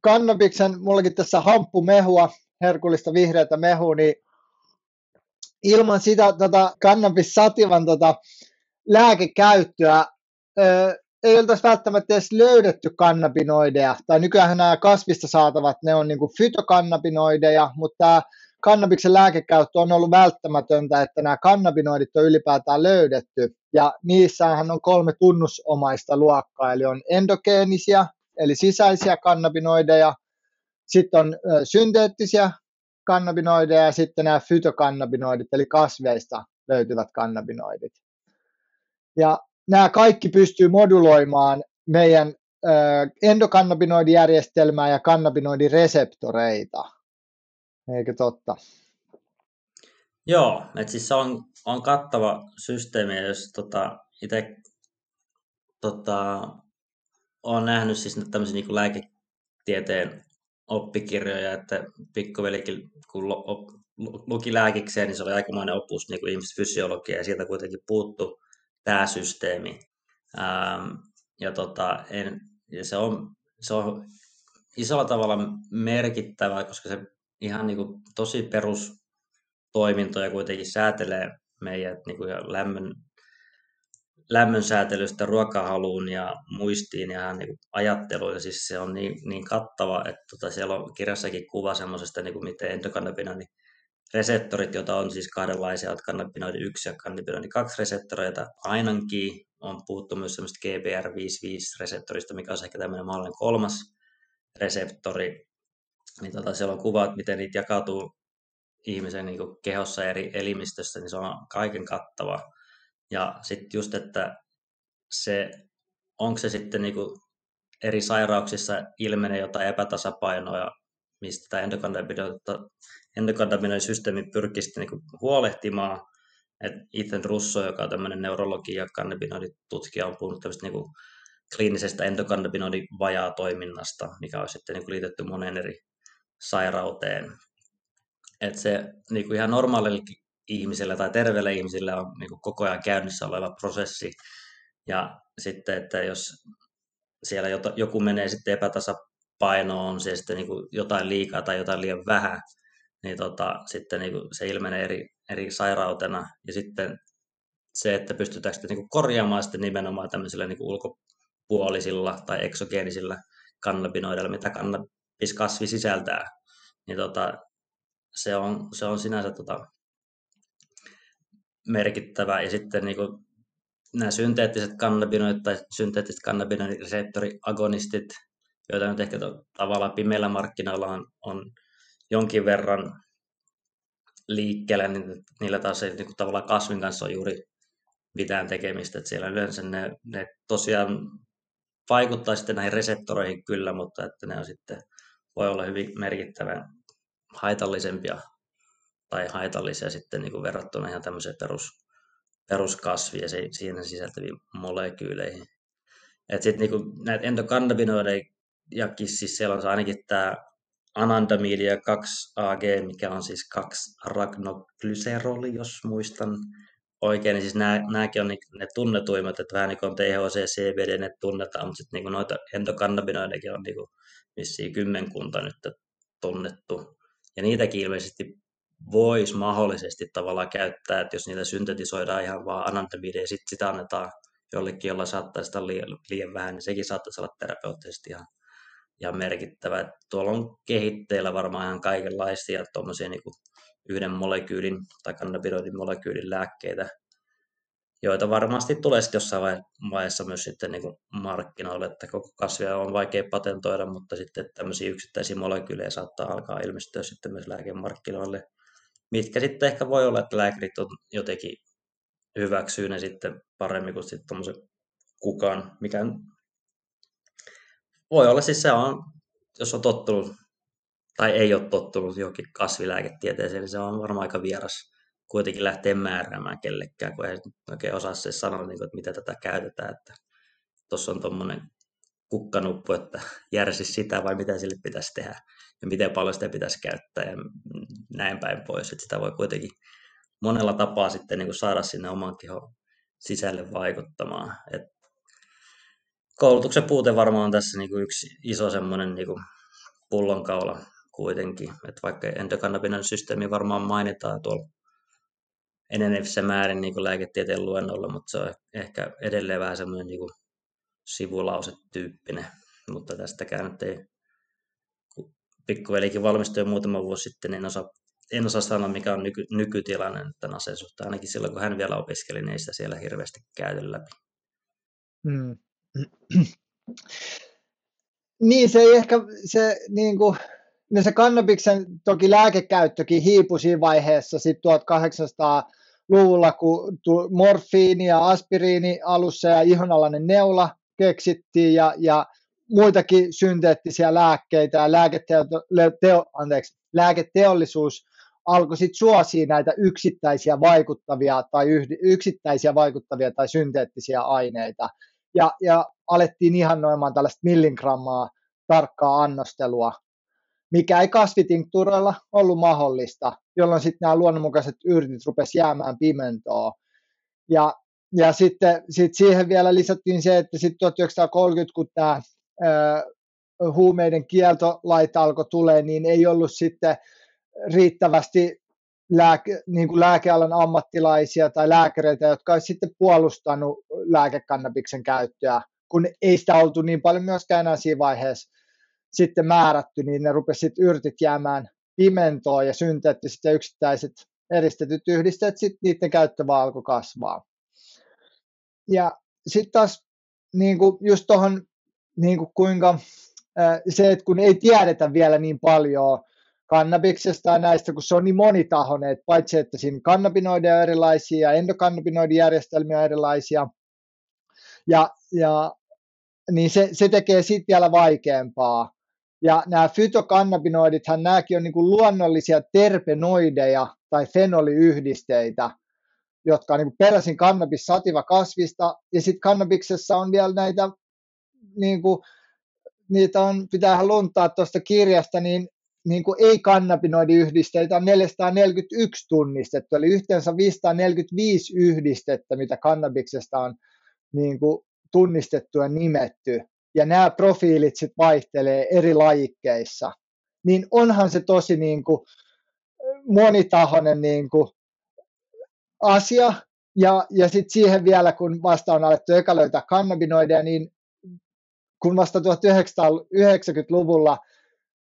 kannabiksen, mullakin tässä hamppumehua, herkullista vihreätä mehua, niin ilman sitä tota, kannabissativan tota, lääkekäyttöä ei oltaisi välttämättä edes löydetty kannabinoideja, tai nykyään nämä kasvista saatavat, ne on niin fytokannabinoideja, mutta tämä kannabiksen lääkekäyttö on ollut välttämätöntä, että nämä kannabinoidit on ylipäätään löydetty, ja niissähän on kolme tunnusomaista luokkaa, eli on endogeenisia, eli sisäisiä kannabinoideja, sitten on synteettisiä kannabinoideja ja sitten nämä fytokannabinoidit, eli kasveista löytyvät kannabinoidit. Ja nämä kaikki pystyy moduloimaan meidän endokannabinoidijärjestelmää ja kannabinoidireseptoreita. Eikö totta? Joo, että siis se on, on kattava systeemi, jos tota, itse tota, olen nähnyt siis tämmöisiä niin lääketieteen oppikirjoja, että pikkuvelikin kun luki lääkikseen, niin se oli aikamoinen opus niin kuin ihmisfysiologia ja sieltä kuitenkin puuttu tämä systeemi. Ähm, ja, tota, en, ja se, on, se on isolla tavalla merkittävä, koska se ihan niin kuin tosi perustoimintoja kuitenkin säätelee meidät niin kuin lämmön, lämmön säätelystä ruokahaluun ja muistiin ja niin ajatteluun. Ja siis se on niin, niin kattava, että tota, siellä on kirjassakin kuva semmoisesta, niin kuin miten endokannabinoidi reseptorit, joita on siis kahdenlaisia, ovat kannabinoidi 1 ja kannabinoidi 2 reseptoreita. Ainakin on puhuttu myös semmoista GBR55-reseptorista, mikä on ehkä tämmöinen mallin kolmas reseptori. Niin tota, siellä on kuvat, miten niitä jakautuu ihmisen niin kuin kehossa eri elimistössä, niin se on kaiken kattava. Ja sitten just, että se, onko se sitten niin kuin eri sairauksissa ilmenee jotain epätasapainoa, mistä tämä endokannabinoidisysteemi pyrkii sitten niin huolehtimaan. Et Ethan Russo, joka on tämmöinen neurologi ja kannabinoiditutkija, on puhunut tämmöistä niin kliinisestä endokannabinoidivajaa toiminnasta, mikä on sitten niin liitetty moneen eri sairauteen. Et se niin kuin ihan normaalille ihmiselle tai terveelle ihmiselle on niin kuin koko ajan käynnissä oleva prosessi. Ja sitten, että jos siellä joku menee sitten epätasapainoon, on se sitten niin kuin jotain liikaa tai jotain liian vähän, niin tota, sitten niin kuin se ilmenee eri, eri sairautena. Ja sitten se, että pystytäänkö sitten niin kuin korjaamaan sitten nimenomaan tämmöisillä niin kuin ulkopuolisilla tai eksogeenisillä kannabinoidilla, mitä kannabiskasvi sisältää, niin tota, se, on, se on sinänsä tota, merkittävä. Ja sitten niin kuin nämä synteettiset kannabinoidit tai synteettiset kannabinoidireseptoriagonistit, joita nyt ehkä tavallaan pimeillä markkinoilla on, on jonkin verran liikkeellä, niin niillä taas ei niin kuin tavallaan kasvin kanssa on juuri mitään tekemistä. Että siellä yleensä ne, ne tosiaan vaikuttaa sitten näihin reseptoreihin kyllä, mutta että ne on sitten, voi olla hyvin merkittävän haitallisempia tai haitallisia sitten niin kuin verrattuna ihan tämmöiseen perus, peruskasviin ja se, siinä sisältäviin molekyyleihin. Että sitten niin näitä endokannabinoidejakin, siis siellä on ainakin tämä anandamidia 2AG, mikä on siis 2 aragnoglyceroli, jos muistan oikein, niin siis nämä, nämäkin on ne tunnetuimmat, että vähän niin kuin on THC, CBD, ne tunnetaan, mutta sitten niin noita endokannabinoideja on niin kuin kymmenkunta nyt tunnettu. Ja niitäkin ilmeisesti voisi mahdollisesti tavallaan käyttää, että jos niitä syntetisoidaan ihan vaan anandamidia ja sitten sitä annetaan jollekin, jolla saattaa sitä liian, liian vähän, niin sekin saattaisi olla terapeuttisesti ihan ja merkittävä. Että tuolla on kehitteillä varmaan ihan kaikenlaisia tuommoisia niin yhden molekyylin tai kannabinoidin molekyylin lääkkeitä. joita varmasti tulee sitten jossain vaiheessa myös sitten niin markkinoille, että koko kasvia on vaikea patentoida, mutta sitten tämmöisiä yksittäisiä molekyylejä saattaa alkaa ilmestyä sitten myös lääkemarkkinoille, mitkä sitten ehkä voi olla, että lääkärit on jotenkin hyväksyy ne sitten paremmin kuin sitten kukaan, mikä voi olla siis se on, jos on tottunut tai ei ole tottunut johonkin kasvilääketieteeseen, niin se on varmaan aika vieras kuitenkin lähteä määräämään kellekään, kun ei oikein osaa se sanoa, niin kuin, että mitä tätä käytetään, että tuossa on tuommoinen kukkanuppu, että järsi sitä vai mitä sille pitäisi tehdä ja miten paljon sitä pitäisi käyttää ja näin päin pois, että sitä voi kuitenkin monella tapaa sitten niin kuin saada sinne oman kehon sisälle vaikuttamaan. Et koulutuksen puute varmaan on tässä niin kuin yksi iso semmoinen niin kuin pullonkaula kuitenkin, että vaikka endokannabinoiden systeemi varmaan mainitaan tuolla enenevissä määrin niin kuin lääketieteen luennolla, mutta se on ehkä edelleen vähän semmoinen niin kuin sivulausetyyppinen, mutta tästäkään nyt ei, pikkuvelikin valmistui muutama vuosi sitten, niin en osaa, en osaa sanoa, mikä on nyky, nykytilanne tämän aseen suhteen. Ainakin silloin, kun hän vielä opiskeli, niin ei sitä siellä hirveästi käyty läpi. Hmm. *clears throat* niin, se ei ehkä, se niin kuin, no se kannabiksen toki lääkekäyttökin hiipui siinä vaiheessa sitten 1800-luvulla, kun morfiini ja aspiriini alussa ja ihonalainen neula keksittiin ja, ja muitakin synteettisiä lääkkeitä ja lääketeo, teo, anteeksi, lääketeollisuus alkoi sitten suosia näitä yksittäisiä vaikuttavia tai yksittäisiä vaikuttavia tai synteettisiä aineita. Ja, ja alettiin ihannoimaan tällaista milligrammaa tarkkaa annostelua mikä ei kasvitinktuureilla ollut mahdollista, jolloin sitten nämä luonnonmukaiset yrtit rupesi jäämään pimentoon. Ja, ja sitten sit siihen vielä lisättiin se, että sitten 1930, kun tämä huumeiden kieltolaita alkoi tulee, niin ei ollut sitten riittävästi lääke, niin kuin lääkealan ammattilaisia tai lääkäreitä, jotka olisivat sitten puolustanut lääkekannabiksen käyttöä, kun ei sitä oltu niin paljon myöskään enää siinä vaiheessa sitten määrätty, niin ne rupesivat yrtit jäämään pimentoon ja synteettiset ja yksittäiset eristetyt yhdisteet, sitten niiden käyttö vaan alkoi kasvaa. Ja sitten taas niin kuin just tuohon, niin kuin kuinka se, että kun ei tiedetä vielä niin paljon kannabiksesta näistä, kun se on niin monitahoinen, että paitsi että siinä kannabinoideja on erilaisia, endokannabinoidijärjestelmiä on erilaisia, ja, ja niin se, se tekee sitten vielä vaikeampaa. Ja nämä fytokannabinoidithan, nämäkin on niin kuin luonnollisia terpenoideja tai fenoliyhdisteitä, jotka on niin peräisin kannabis sativa kasvista, ja sitten kannabiksessa on vielä näitä, niin kuin, niitä on, pitää luntaa tuosta kirjasta, niin, niin kuin ei-kannabinoidiyhdisteitä on 441 tunnistettu, eli yhteensä 545 yhdistettä, mitä kannabiksesta on niin kuin tunnistettu ja nimetty. Ja nämä profiilit sitten vaihtelee eri lajikkeissa, niin onhan se tosi niin kuin monitahoinen niin kuin asia, ja, ja sitten siihen vielä, kun vasta on alettu eka löytää kannabinoideja, niin kun vasta 1990-luvulla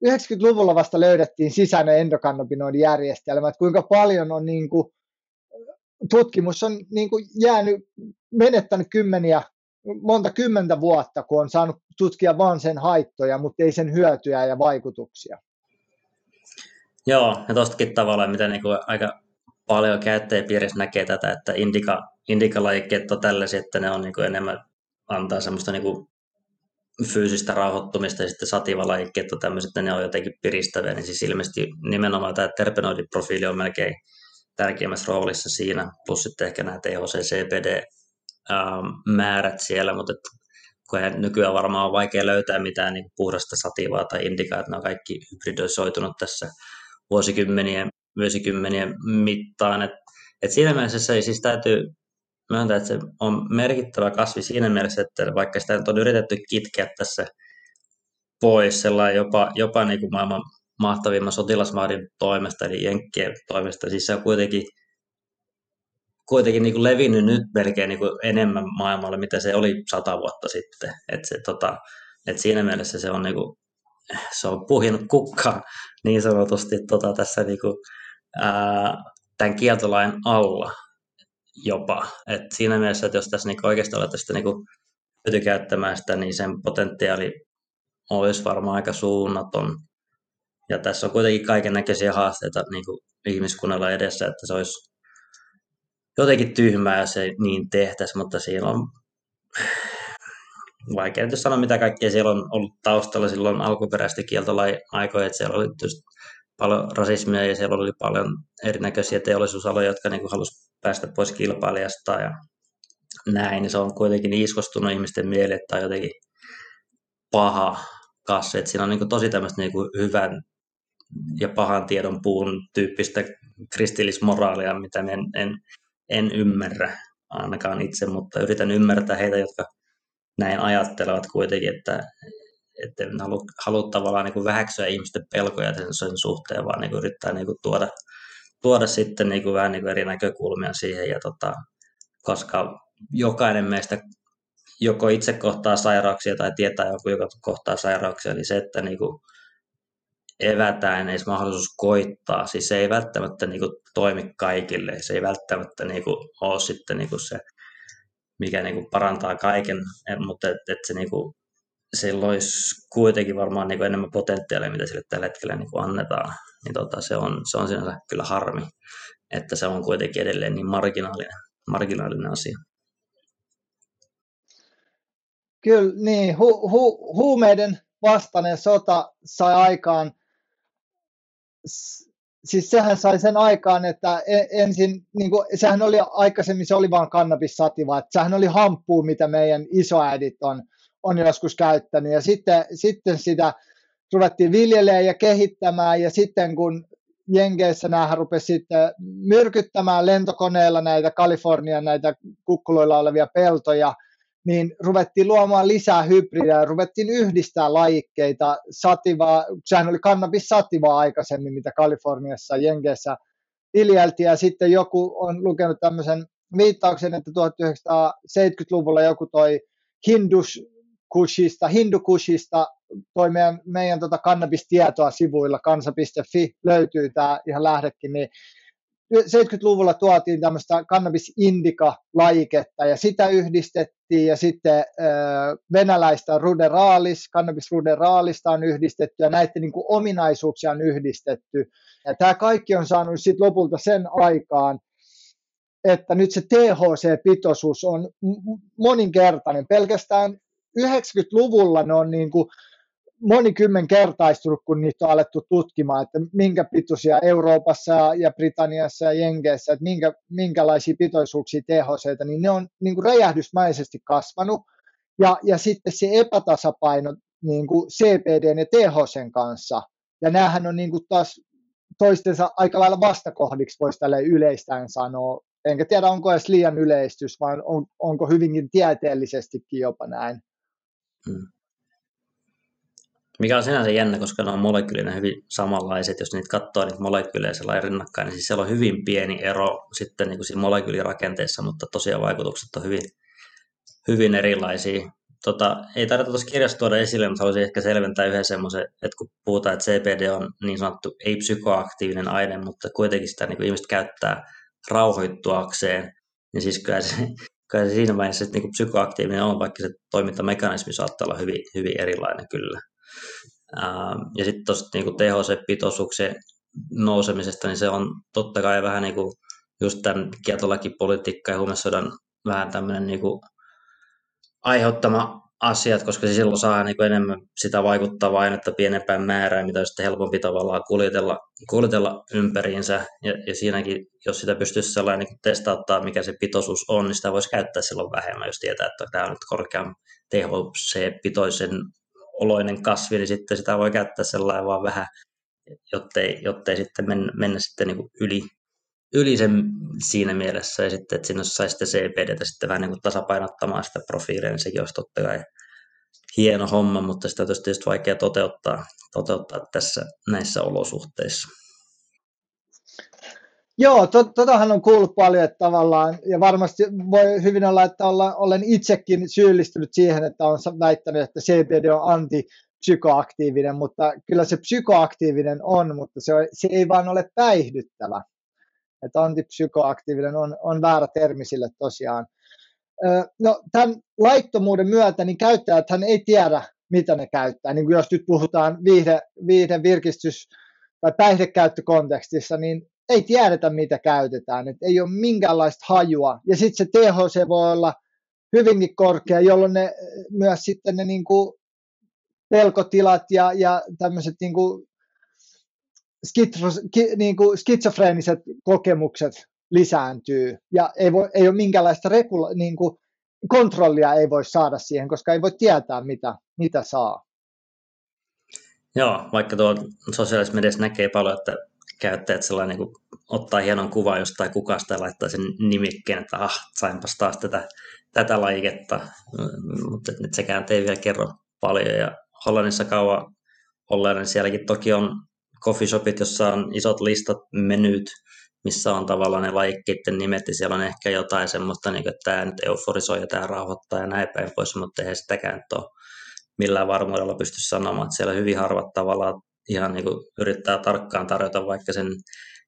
90-luvulla vasta löydettiin sisäinen endokannabinoidijärjestelmä, että kuinka paljon on niin kuin, tutkimus on niin kuin jäänyt, menettänyt kymmeniä monta kymmentä vuotta, kun on saanut tutkia vain sen haittoja, mutta ei sen hyötyjä ja vaikutuksia. Joo, ja tuostakin tavallaan, mitä niin kuin aika paljon käyttäjäpiirissä näkee tätä, että indika, indikalajikkeet on tällaisia, että ne on niin kuin enemmän antaa semmoista niin kuin fyysistä rauhoittumista ja sitten sativalajikkeet on tämmöiset, että ne on jotenkin piristäviä, niin siis ilmeisesti nimenomaan tämä terpenoidiprofiili on melkein tärkeimmässä roolissa siinä, plus sitten ehkä nämä THC, CBD, Ähm, määrät siellä, mutta kun nykyään varmaan on vaikea löytää mitään niin puhdasta sativaa tai indikaa, että ne on kaikki hybridisoitunut tässä vuosikymmenien, vuosikymmenien mittaan. Et, et siinä mielessä se siis täytyy myöntää, että se on merkittävä kasvi siinä mielessä, että vaikka sitä on yritetty kitkeä tässä pois sellainen jopa, jopa niin kuin maailman mahtavimman sotilasmahdin toimesta, eli Jenkkien toimesta, siis se on kuitenkin kuitenkin niin kuin levinnyt nyt melkein niin kuin enemmän maailmalle, mitä se oli sata vuotta sitten. Et se, tota, et siinä mielessä se on, niin kuin, se on puhinut kukkaa niin sanotusti tota, tässä niin kuin, ää, tämän kieltolain alla. Jopa. Et siinä mielessä, että jos tässä niinku oikeasti alettaisiin niinku hyötykäyttämään sitä, niin sen potentiaali olisi varmaan aika suunnaton. Ja tässä on kuitenkin kaiken näköisiä haasteita niin kuin ihmiskunnalla edessä, että se olisi jotenkin tyhmää, jos ei niin tehtäisi, mutta siinä on vaikea nyt sanoa, mitä kaikkea siellä on ollut taustalla silloin alkuperäisesti kieltolain aikoja, että siellä oli just paljon rasismia ja siellä oli paljon erinäköisiä teollisuusaloja, jotka niin halusivat päästä pois kilpailijasta ja näin, niin se on kuitenkin iskostunut ihmisten mieleen, että on jotenkin paha kassi, että siinä on niin tosi tämmöistä niin hyvän ja pahan tiedon puun tyyppistä kristillismoraalia, mitä en, en, en ymmärrä ainakaan itse, mutta yritän ymmärtää heitä, jotka näin ajattelevat kuitenkin, että, että en halua, halua tavallaan niin kuin vähäksyä ihmisten pelkoja sen, sen suhteen, vaan niin kuin yrittää niin kuin tuoda, tuoda sitten niin kuin vähän niin kuin eri näkökulmia siihen. Ja tota, koska jokainen meistä joko itse kohtaa sairauksia tai tietää joku, joka kohtaa sairauksia, niin se, että niin kuin evätään edes mahdollisuus koittaa, siis se ei välttämättä niin kuin toimi kaikille, se ei välttämättä niin kuin ole sitten niin kuin se mikä niin kuin parantaa kaiken, mutta että et se, niin kuin, sillä olisi kuitenkin varmaan niin kuin enemmän potentiaalia, mitä sille tällä hetkellä niin kuin annetaan. Niin tota, se, on, se on sinänsä kyllä harmi, että se on kuitenkin edelleen niin marginaalinen, marginaalinen asia. Kyllä, niin. Hu, hu, huumeiden vastainen sota sai aikaan siis sehän sai sen aikaan, että e, ensin, niin kuin, sehän oli aikaisemmin, se oli vain kannabissativa, että sehän oli hamppuu, mitä meidän isoäidit on, on joskus käyttänyt, ja sitten, sitten sitä ruvettiin viljelemään ja kehittämään, ja sitten kun Jenkeissä näähän rupesi sitten myrkyttämään lentokoneella näitä Kalifornian näitä kukkuloilla olevia peltoja, niin ruvettiin luomaan lisää hybridejä, ruvettiin yhdistää lajikkeita, sativaa, sehän oli kannabis sativaa aikaisemmin, mitä Kaliforniassa Jenkeissä viljeltiin, ja sitten joku on lukenut tämmöisen viittauksen, että 1970-luvulla joku toi Hindus Kushista, Hindukushista toi meidän, meidän tota kannabistietoa sivuilla, kansa.fi löytyy tämä ihan lähdekin, niin 70-luvulla tuotiin tämmöistä cannabis indica-lajiketta ja sitä yhdistettiin ja sitten äh, venäläistä ruderalis, cannabis ruderaalista on yhdistetty ja näiden niin kuin, ominaisuuksia on yhdistetty. Ja tämä kaikki on saanut sitten lopulta sen aikaan, että nyt se THC-pitoisuus on moninkertainen. Pelkästään 90-luvulla ne on niin kuin monikymmenkertaistunut, kun niitä on alettu tutkimaan, että minkä pituisia Euroopassa ja Britanniassa ja Jenkeissä, että minkä, minkälaisia pitoisuuksia THC, niin ne on niin kuin räjähdysmäisesti kasvanut. Ja, ja sitten se epätasapaino niin kuin CPD ja THCn kanssa, ja näähän on niin kuin taas toistensa aika lailla vastakohdiksi, voisi tälle yleistään sanoa. Enkä tiedä, onko edes liian yleistys, vaan on, onko hyvinkin tieteellisestikin jopa näin. Hmm. Mikä on sinänsä jännä, koska ne on molekyylinen hyvin samanlaiset. Jos niitä katsoo niitä molekyyleja sellainen rinnakkain, niin siis siellä on hyvin pieni ero sitten niin kuin siinä molekyylirakenteessa, mutta tosiaan vaikutukset on hyvin, hyvin erilaisia. Tota, ei tarvitse tuossa kirjassa tuoda esille, mutta haluaisin ehkä selventää yhden semmoisen, että kun puhutaan, että CPD on niin sanottu ei-psykoaktiivinen aine, mutta kuitenkin sitä niin kuin ihmiset käyttää rauhoittuakseen, niin siis kyllä se, kyllä se siinä vaiheessa että niin psykoaktiivinen on, vaikka se toimintamekanismi saattaa olla hyvin, hyvin erilainen kyllä. Ja sitten tuosta niin THC-pitoisuuksien nousemisesta, niin se on totta kai vähän niin kuin just tämän kieltolakipolitiikka ja huumesodan vähän tämmöinen niin aiheuttama asiat, koska se silloin saa niin enemmän sitä vaikuttavaa ainetta pienempään määrään, mitä on sitten helpompi tavallaan kuljetella, kuljetella ympäriinsä. Ja, ja siinäkin, jos sitä pystyisi sellainen niin testauttaa, mikä se pitoisuus on, niin sitä voisi käyttää silloin vähemmän, jos tietää, että tämä on nyt korkean THC-pitoisen oloinen kasvi, niin sitten sitä voi käyttää sellainen vaan vähän, jottei, jottei sitten mennä, mennä sitten niin yli, yli sen siinä mielessä, ja sitten, että sinne saisi sitten CPDtä sitten vähän niin kuin tasapainottamaan sitä profiilia, niin sekin olisi totta kai hieno homma, mutta sitä on tietysti vaikea toteuttaa, toteuttaa tässä näissä olosuhteissa. Joo, to, totahan on kuullut paljon, että tavallaan, ja varmasti voi hyvin olla, että olla, olen itsekin syyllistynyt siihen, että on väittänyt, että CBD on antipsykoaktiivinen, mutta kyllä se psykoaktiivinen on, mutta se, se ei vaan ole päihdyttävä. Että antipsykoaktiivinen on, on väärä termi sille tosiaan. No, tämän laittomuuden myötä niin käyttäjät hän ei tiedä, mitä ne käyttää. Niin kuin jos nyt puhutaan viihde, viihde virkistys- tai päihdekäyttökontekstissa, niin ei tiedetä, mitä käytetään. Et ei ole minkäänlaista hajua. Ja sitten se THC voi olla hyvinkin korkea, jolloin ne myös sitten ne niin kuin pelkotilat ja, ja tämmöiset niin kuin ki, niin kuin skitsofreeniset kokemukset lisääntyy ja ei, voi, ei ole minkäänlaista regula, niin kuin kontrollia ei voi saada siihen, koska ei voi tietää, mitä, mitä saa. Joo, vaikka tuo sosiaalisessa mediassa näkee paljon, että käyttäjät sellainen niin ottaa hienon kuvan jostain kukasta ja laittaa sen nimikkeen, että ah, sainpas taas tätä, tätä lajiketta, mutta sekään ei vielä kerro paljon. Ja Hollannissa kauan olleena, niin sielläkin toki on coffee shopit, jossa on isot listat menyt, missä on tavallaan ne lajikkeiden nimet, ja siellä on ehkä jotain semmoista, niin kuin, että tämä nyt euforisoi ja tämä rauhoittaa ja näin päin pois, mutta eihän sitäkään ole millään varmuudella pysty sanomaan, että siellä hyvin harvat tavallaan ihan niin kuin yrittää tarkkaan tarjota vaikka sen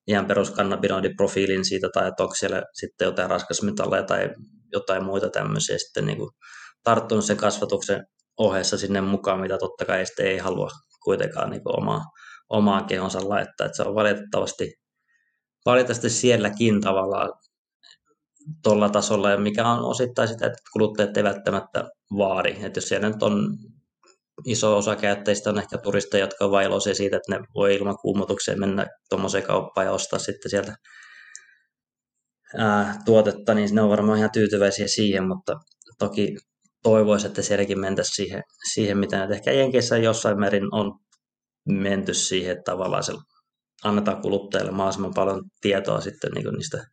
ihan peruskannabinoidiprofiilin siitä, tai että onko siellä sitten jotain raskasmetalleja tai jotain muita tämmöisiä sitten niin kuin tarttunut sen kasvatuksen ohessa sinne mukaan, mitä totta kai ei halua kuitenkaan niin kuin omaa, omaan kehonsa laittaa. Että se on valitettavasti, valitettavasti sielläkin tavallaan tuolla tasolla, mikä on osittain sitä, että kuluttajat eivät välttämättä vaadi. Että jos siellä nyt on iso osa käyttäjistä on ehkä turisteja, jotka on siitä, että ne voi ilman kuumotukseen mennä tuommoiseen kauppaan ja ostaa sitten sieltä ää, tuotetta, niin ne on varmaan ihan tyytyväisiä siihen, mutta toki toivoisi, että sielläkin mentäisiin siihen, siihen mitä ehkä Jenkeissä jossain määrin on menty siihen, että tavallaan se annetaan kuluttajille mahdollisimman paljon tietoa sitten niin niistä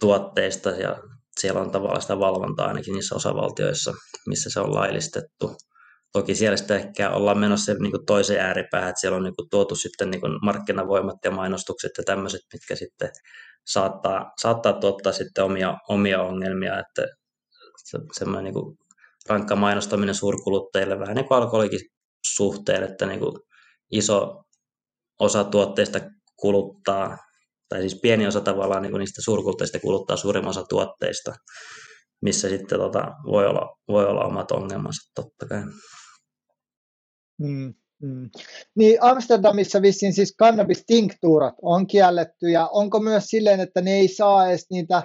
tuotteista ja siellä on tavallaan sitä valvontaa ainakin niissä osavaltioissa, missä se on laillistettu. Toki siellä sitten ehkä ollaan menossa niin kuin toiseen ääripäähän, että siellä on niin kuin tuotu sitten niin kuin markkinavoimat ja mainostukset ja tämmöiset, mitkä sitten saattaa, saattaa tuottaa sitten omia, omia ongelmia, että se, semmoinen niin kuin rankka mainostaminen suurkuluttajille vähän niin kuin alkoholikin suhteen, että niin kuin iso osa tuotteista kuluttaa, tai siis pieni osa tavallaan niin niistä suurkuluttajista kuluttaa suurin osa tuotteista, missä sitten tota, voi, olla, voi olla omat ongelmansa totta kai. Mm, mm. Niin Amsterdamissa vissiin siis kannabistinktuurat on kielletty ja onko myös silleen, että ne ei saa edes niitä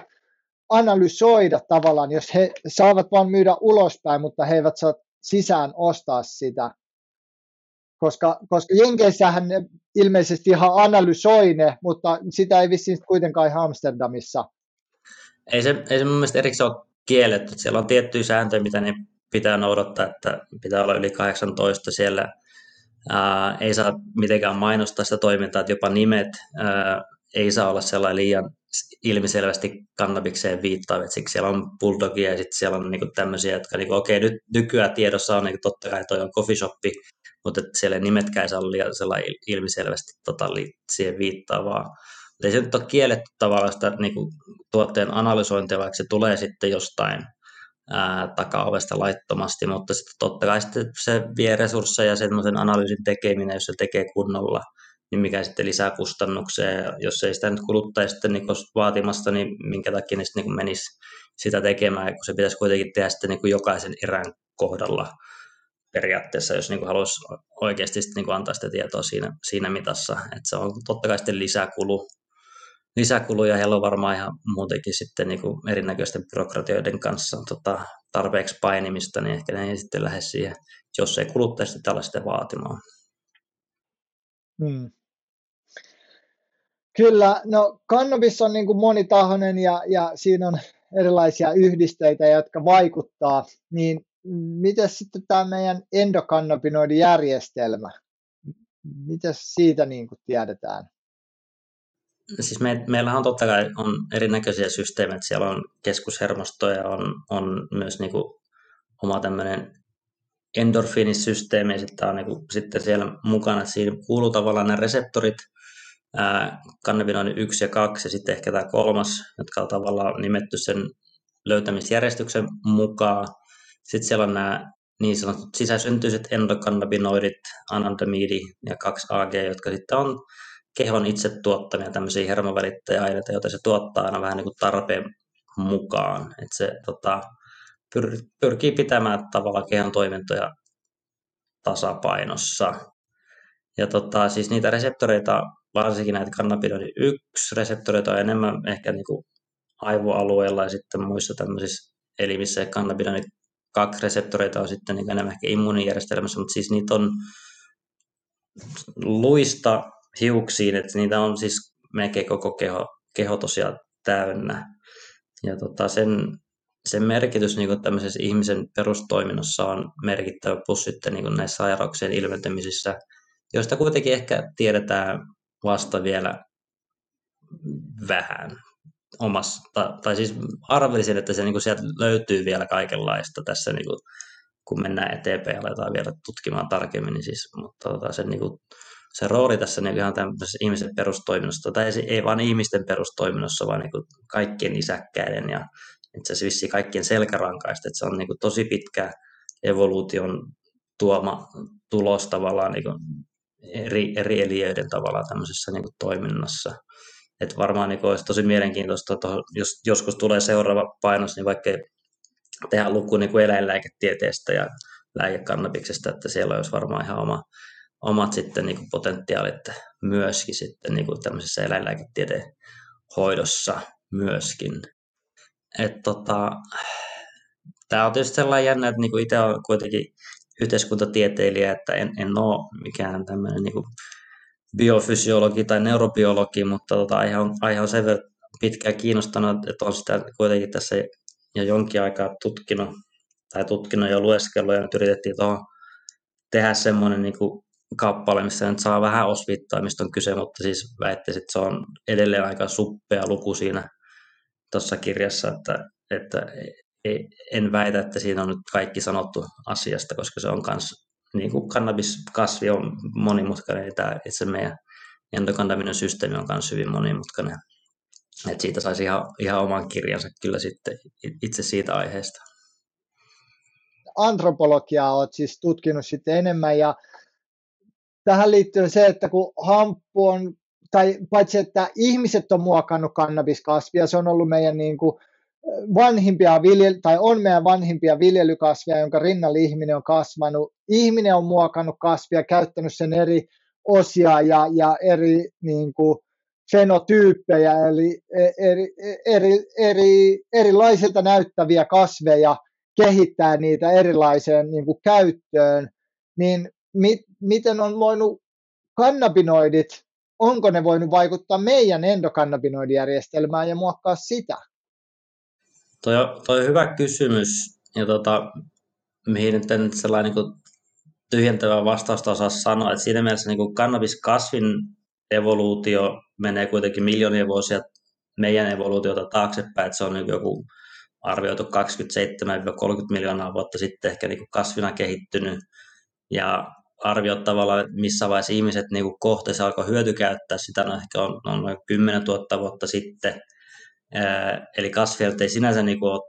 analysoida tavallaan, jos he saavat vain myydä ulospäin, mutta he eivät saa sisään ostaa sitä. Koska, koska Jenkeissähän ne ilmeisesti ihan analysoi ne, mutta sitä ei vissiin kuitenkaan ihan Amsterdamissa. Ei se, ei se mun mielestä erikseen ole kielletty. Siellä on tiettyjä sääntöjä, mitä ne pitää noudattaa, että pitää olla yli 18 siellä. Ää, ei saa mitenkään mainostaa sitä toimintaa, että jopa nimet ää, ei saa olla sellainen liian ilmiselvästi kannabikseen viittaavia. Siksi siellä on bulldogia ja sitten siellä on niinku tämmöisiä, jotka niinku, okei, nyt nykyään tiedossa on niinku, totta kai toi on coffee shoppi, mutta siellä nimetkään saa liian sellainen ilmiselvästi tota, siihen viittaavaa. Ei se nyt ole kielletty tavallaan sitä niinku, tuotteen analysointia, vaikka se tulee sitten jostain takaovesta laittomasti, mutta sitten totta kai sitten se vie resursseja ja semmoisen analyysin tekeminen, jos se tekee kunnolla, niin mikä sitten lisää kustannuksia, ja jos ei sitä nyt kuluttaja sitten niin vaatimasta, niin minkä takia ne sitten niin menisi sitä tekemään, kun se pitäisi kuitenkin tehdä sitten niin jokaisen erän kohdalla periaatteessa, jos niin haluaisi oikeasti sitten niin antaa sitä tietoa siinä, siinä mitassa, että se on totta kai sitten lisäkulu lisäkuluja. Heillä on varmaan ihan muutenkin sitten niin kuin erinäköisten byrokratioiden kanssa tota, tarpeeksi painimista, niin ehkä ne ei sitten lähde siihen, jos ei ala sitä vaatimaan. Hmm. Kyllä, no kannabis on niin kuin monitahoinen ja, ja siinä on erilaisia yhdisteitä, jotka vaikuttaa, niin miten sitten tämä meidän endokannabinoidijärjestelmä, mitä siitä niin kuin tiedetään? siis me, meillähän on totta kai on erinäköisiä systeemejä, siellä on keskushermostoja, on, on myös niin kuin oma tämmöinen endorfiinisysteemi, sitten on niin kuin, sitten siellä mukana, että siinä kuuluu tavallaan nämä reseptorit, kannabinoidin 1 ja 2 ja sitten ehkä tämä kolmas, jotka on tavallaan nimetty sen löytämisjärjestyksen mukaan. Sitten siellä on nämä niin sanotut sisäsyntyiset endokannabinoidit, anandamidi ja 2AG, jotka sitten on kehon itse tuottamia tämmöisiä hermovälittäjäaineita, joita se tuottaa aina vähän niin kuin tarpeen mukaan. Että se tota, pyr, pyrkii pitämään tavallaan kehon toimintoja tasapainossa. Ja tota, siis niitä reseptoreita, varsinkin näitä kannabinoidin yksi reseptoreita on enemmän ehkä niin kuin aivoalueella ja sitten muissa tämmöisissä elimissä ja kannabinoidin kaksi reseptoreita on sitten niin enemmän ehkä immuunijärjestelmässä, mutta siis niitä on luista hiuksiin, että niitä on siis melkein koko keho, keho tosiaan täynnä. Ja tota, sen, sen merkitys niin tämmöisessä ihmisen perustoiminnassa on merkittävä, plus sitten niin näissä sairauksien ilmentymisissä, joista kuitenkin ehkä tiedetään vasta vielä vähän omassa, tai, siis arvelisin, että se niin kuin sieltä löytyy vielä kaikenlaista tässä, niin kuin, kun mennään eteenpäin ja aletaan vielä tutkimaan tarkemmin, niin siis, mutta tota, se, niin kuin, se rooli tässä niin ihan tämmöisessä ihmisen perustoiminnassa, tai ei, ei vain ihmisten perustoiminnassa, vaan niin kuin kaikkien isäkkäiden ja itse asiassa vissiin kaikkien selkärankaista, että se on niin kuin tosi pitkä evoluution tuoma tulos tavallaan niin kuin eri, eri eliöiden tavallaan tämmöisessä niin kuin toiminnassa. Et varmaan niin olisi tosi mielenkiintoista, että jos joskus tulee seuraava painos, niin vaikka tehdä luku niin kuin eläinlääketieteestä ja lääkekannabiksesta, että siellä olisi varmaan ihan oma, omat sitten niin kuin potentiaalit myöskin sitten niin kuin tämmöisessä eläinlääketieteen hoidossa myöskin. Tota, Tämä on tietysti sellainen jännä, että niinku itse olen kuitenkin yhteiskuntatieteilijä, että en, en ole mikään tämmöinen niinku biofysiologi tai neurobiologi, mutta tota, aihe, on, aihe on sen verran pitkään kiinnostanut, että on sitä kuitenkin tässä jo jonkin aikaa tutkinut tai tutkinut ja lueskellut ja nyt yritettiin tuohon tehdä semmoinen niin kuin kappale, missä nyt saa vähän osvittaa, mistä on kyse, mutta siis väittäisin, että se on edelleen aika suppea luku siinä tuossa kirjassa, että, että en väitä, että siinä on nyt kaikki sanottu asiasta, koska se on myös niin kuin kannabiskasvi on monimutkainen, ja tämä itse meidän endokannabinen systeemi on myös hyvin monimutkainen. Et siitä saisi ihan, ihan oman kirjansa kyllä sitten itse siitä aiheesta. Antropologiaa olet siis tutkinut sitten enemmän ja tähän liittyy se, että kun hamppu on, tai paitsi että ihmiset on muokannut kannabiskasvia, se on ollut meidän niin kuin vanhimpia viljely, tai on meidän vanhimpia viljelykasvia, jonka rinnalla ihminen on kasvanut. Ihminen on muokannut kasvia, käyttänyt sen eri osia ja, ja eri niin kuin, fenotyyppejä, eli e, eri, eri, eri, erilaisilta näyttäviä kasveja, kehittää niitä erilaiseen niin kuin, käyttöön, niin mi, miten on voinut kannabinoidit, onko ne voinut vaikuttaa meidän endokannabinoidijärjestelmään ja muokkaa sitä? Toi toi hyvä kysymys, ja tota, mihin nyt en sellainen niin tyhjentävä vastausta osaa sanoa. Et siinä mielessä niin kannabiskasvin evoluutio menee kuitenkin miljoonia vuosia meidän evoluutiota taaksepäin, että se on niin joku arvioitu 27-30 miljoonaa vuotta sitten ehkä niin kasvina kehittynyt, ja arviot tavallaan, missä vaiheessa ihmiset niin kohteessa alkoi hyötykäyttää sitä, no ehkä on, on noin 10 000 vuotta sitten, Eli kasvialta ei sinänsä niin kuin ole,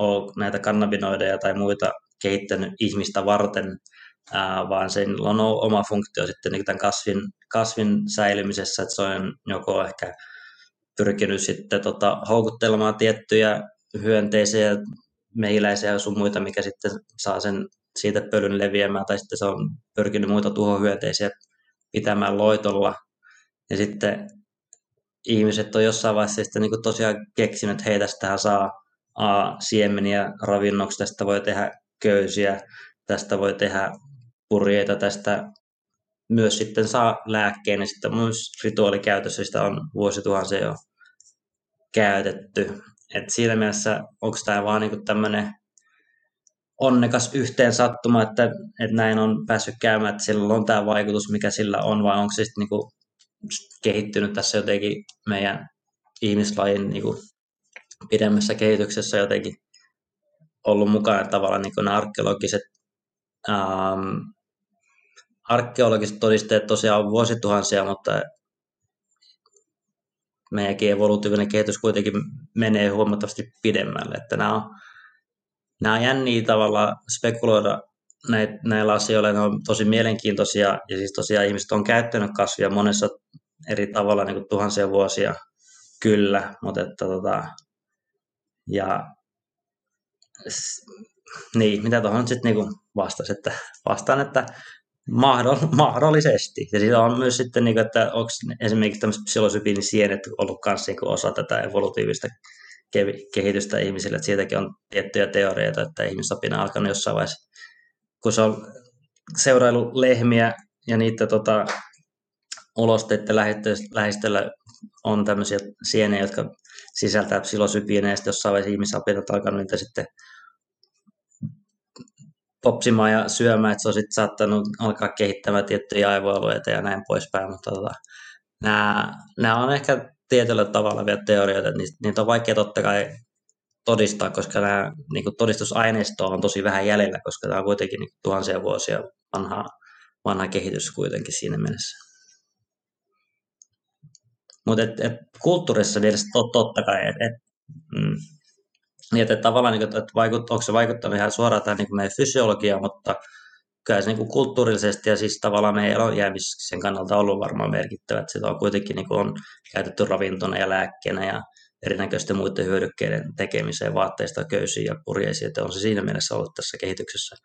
ole näitä kannabinoideja tai muita kehittänyt ihmistä varten, vaan sen on oma funktio sitten niin tämän kasvin, kasvin säilymisessä, että se on joko ehkä pyrkinyt sitten tota, houkuttelemaan tiettyjä hyönteisiä, mehiläisiä ja sun muita, mikä sitten saa sen siitä pölyn leviämään, tai sitten se on pyrkinyt muita tuhohyönteisiä pitämään loitolla. Ja sitten ihmiset on jossain vaiheessa sitten niin tosiaan keksinyt, että hei, tästähän saa A, siemeniä ravinnoksi, tästä voi tehdä köysiä, tästä voi tehdä purjeita, tästä myös sitten saa lääkkeen, ja sitten myös rituaalikäytössä sitä on vuosituhansia jo käytetty. Et siinä mielessä onko tämä vaan niinku tämmöinen onnekas yhteen sattuma, että, että näin on päässyt käymään, että sillä on tämä vaikutus, mikä sillä on, vai onko se sitten niinku kehittynyt tässä jotenkin meidän ihmislajin niin kuin pidemmässä kehityksessä jotenkin ollut mukana tavallaan niin kuin arkeologiset, ähm, arkeologiset todisteet tosiaan on vuosituhansia, mutta meidänkin evolutiivinen kehitys kuitenkin menee huomattavasti pidemmälle. Että nämä on, nämä on jänniä tavalla spekuloida näillä asioilla, ne on tosi mielenkiintoisia ja siis tosiaan ihmiset on käyttänyt kasvia monessa eri tavalla niin kuin tuhansia vuosia, kyllä, mutta että tota, ja niin, mitä tuohon sitten niin vastasi, että vastaan, että mahdollisesti. Ja siitä on myös sitten, niin kuin, että onko esimerkiksi tämmöiset psilosybiinisienet ollut kanssa niin osa tätä evolutiivista kehitystä ihmisille, että siitäkin on tiettyjä teorioita, että ihmisapina on alkanut jossain vaiheessa, kun se on seurailu lehmiä ja niitä tota, ulosteiden lähistöllä on tämmöisiä sieniä, jotka sisältää psilosybiineja, ja sitten jossain vaiheessa ihmisapinat alkanut niitä sitten popsimaan ja syömään, että se on sitten saattanut alkaa kehittämään tiettyjä aivoalueita ja näin poispäin, mutta tota, nämä, nämä on ehkä tietyllä tavalla vielä teorioita, että niitä on vaikea totta kai todistaa, koska nämä niin kuin todistusaineisto on tosi vähän jäljellä, koska tämä on kuitenkin niin tuhansia vuosia vanha, vanha kehitys kuitenkin siinä mielessä. Mutta et, et, kulttuurissa mielessä tot, totta kai, että et, mm, niin, että tavallaan, niin että vaikut, onko se vaikuttanut ihan suoraan tähän niin meidän fysiologiaan, mutta kyllä se niin kuin kulttuurillisesti ja siis tavallaan meidän elonjäämisen kannalta ollut varmaan merkittävä, että sitä on kuitenkin niin kuin on käytetty ravintona ja lääkkeenä ja erinäköisten muiden hyödykkeiden tekemiseen, vaatteista, köysiä ja purjeisiin, että on se siinä mielessä ollut tässä kehityksessä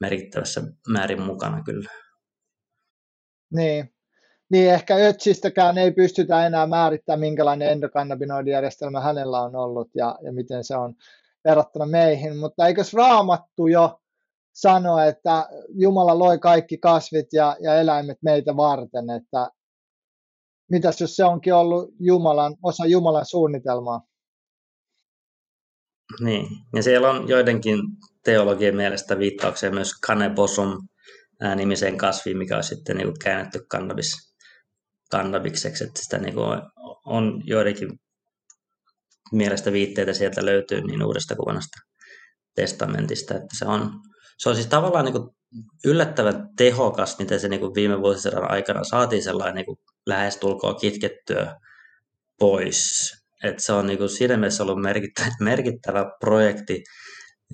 merkittävässä määrin mukana kyllä. Niin, niin ehkä Ötsistäkään ei pystytä enää määrittämään, minkälainen endokannabinoidijärjestelmä hänellä on ollut ja, ja miten se on verrattuna meihin, mutta eikös raamattu jo sano, että Jumala loi kaikki kasvit ja, ja eläimet meitä varten, että mitäs jos se onkin ollut Jumalan, osa Jumalan suunnitelmaa? Niin, ja siellä on joidenkin teologien mielestä viittauksia myös kanebosom nimiseen kasviin, mikä on sitten niin käännetty kannabis kannabikseksi, että sitä niin kuin on joidenkin mielestä viitteitä sieltä löytyy niin uudesta kuin vanhasta testamentista, että se on, se on siis tavallaan niin kuin yllättävän tehokas, miten se niin kuin viime vuosisadan aikana saatiin sellainen niin kuin lähestulkoon kitkettyä pois. että se on niin kuin siinä mielessä ollut merkittävä, *laughs* merkittävä projekti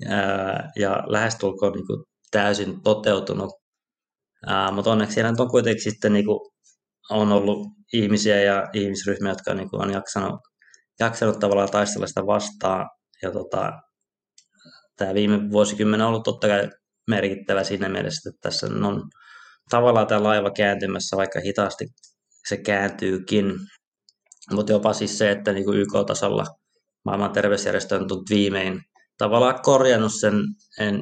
ää, ja lähestulkoon niin kuin täysin toteutunut. Ää, mutta onneksi siellä on kuitenkin sitten niin kuin on ollut ihmisiä ja ihmisryhmiä, jotka niin kuin on jaksanut, jaksanut tavallaan taistella sitä vastaan. Ja tota, tämä viime vuosikymmen on ollut totta kai merkittävä siinä mielessä, että tässä on tavallaan tämä laiva kääntymässä, vaikka hitaasti se kääntyykin. Mutta jopa siis se, että niin YK-tasolla maailman terveysjärjestö on tullut viimein tavallaan korjannut sen,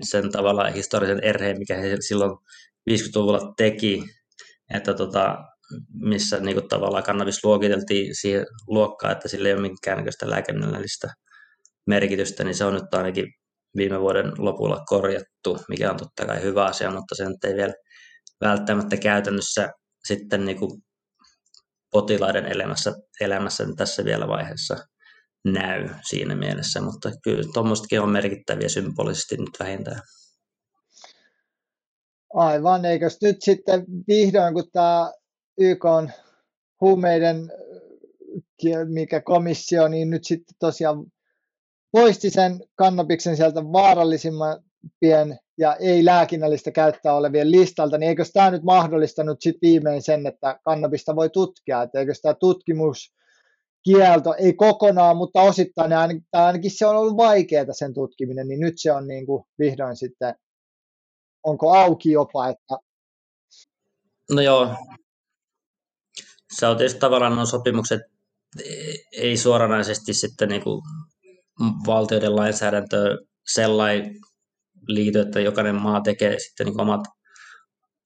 sen tavallaan historiallisen erheen, mikä he silloin 50-luvulla teki, että tota, missä niin kuin, tavallaan kannabis luokiteltiin siihen luokkaan, että sillä ei ole minkäännäköistä lääkennällistä merkitystä, niin se on nyt ainakin viime vuoden lopulla korjattu, mikä on totta kai hyvä asia, mutta se nyt ei vielä välttämättä käytännössä sitten niin kuin potilaiden elämässä, elämässä tässä vielä vaiheessa näy siinä mielessä, mutta kyllä tuommoistakin on merkittäviä symbolisesti nyt vähintään. Aivan, eikös nyt sitten vihdoin, kun tämä YK on huumeiden mikä komissio, niin nyt sitten tosiaan poisti sen kannabiksen sieltä vaarallisimpien ja ei lääkinnällistä käyttää olevien listalta, niin eikö tämä nyt mahdollistanut sitten viimein sen, että kannabista voi tutkia, että eikö tämä tutkimus kielto, ei kokonaan, mutta osittain ainakin, ainakin se on ollut vaikeaa sen tutkiminen, niin nyt se on niin kuin vihdoin sitten, onko auki jopa, että No joo, se on tietysti tavallaan nuo sopimukset ei suoranaisesti sitten niin kuin valtioiden lainsäädäntö sellainen liity, että jokainen maa tekee sitten niin omat,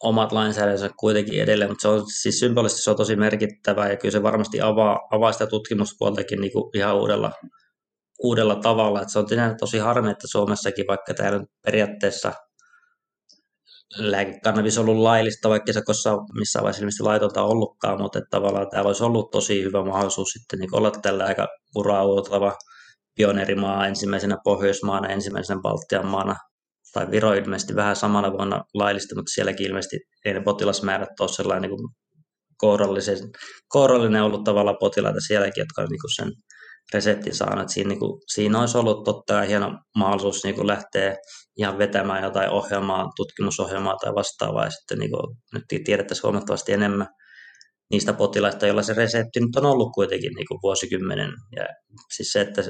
omat lainsäädäntönsä kuitenkin edelleen, mutta se on siis symbolisesti se on tosi merkittävä ja kyllä se varmasti avaa, avaa sitä tutkimuspuoltakin niin kuin ihan uudella, uudella tavalla. Että se on tosi harmi, että Suomessakin, vaikka tämä periaatteessa – lääkekannabis ollut laillista, vaikka se koskaan missään vaiheessa ilmeisesti laitonta ollutkaan, mutta tavallaan täällä olisi ollut tosi hyvä mahdollisuus sitten niin olla tällä aika uraauutava pioneerimaa ensimmäisenä Pohjoismaana, ensimmäisenä Baltian maana, tai Viro ilmeisesti vähän samana vuonna laillista, mutta sielläkin ilmeisesti ei ne potilasmäärät ole sellainen niin kourallinen, kourallinen ollut tavalla potilaita sielläkin, jotka on niin sen reseptin saanut. Siinä, niin kuin, siinä olisi ollut totta kai hieno mahdollisuus niin kuin lähteä ihan vetämään jotain ohjelmaa, tutkimusohjelmaa tai vastaavaa, ja sitten niin kuin, nyt tiedettäisiin huomattavasti enemmän. niistä potilaista, joilla se resepti nyt on ollut kuitenkin niin kuin vuosikymmenen. Ja siis se, että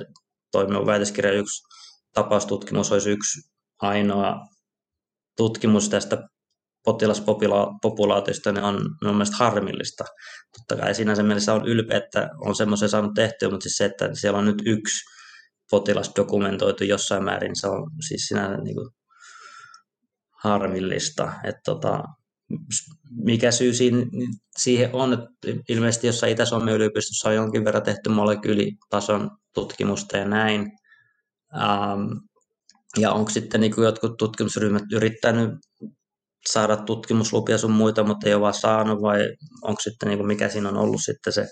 toimiva väitöskirja yksi tapaustutkimus olisi yksi ainoa tutkimus tästä potilaspopulaatiosta niin on minun mielestä harmillista. Totta kai sinänsä mielessä on ylpeä, että on semmoisen saanut tehtyä, mutta siis se, että siellä on nyt yksi potilas dokumentoitu jossain määrin, se on siis sinänsä niin kuin harmillista. Että tota, mikä syy siihen on, että ilmeisesti jossain Itä-Suomen yliopistossa on jonkin verran tehty molekyylitason tutkimusta ja näin. Ähm, ja onko sitten niin jotkut tutkimusryhmät yrittänyt saada tutkimuslupia sun muita, mutta ei ole vaan saanut, vai onko sitten niin mikä siinä on ollut sitten se,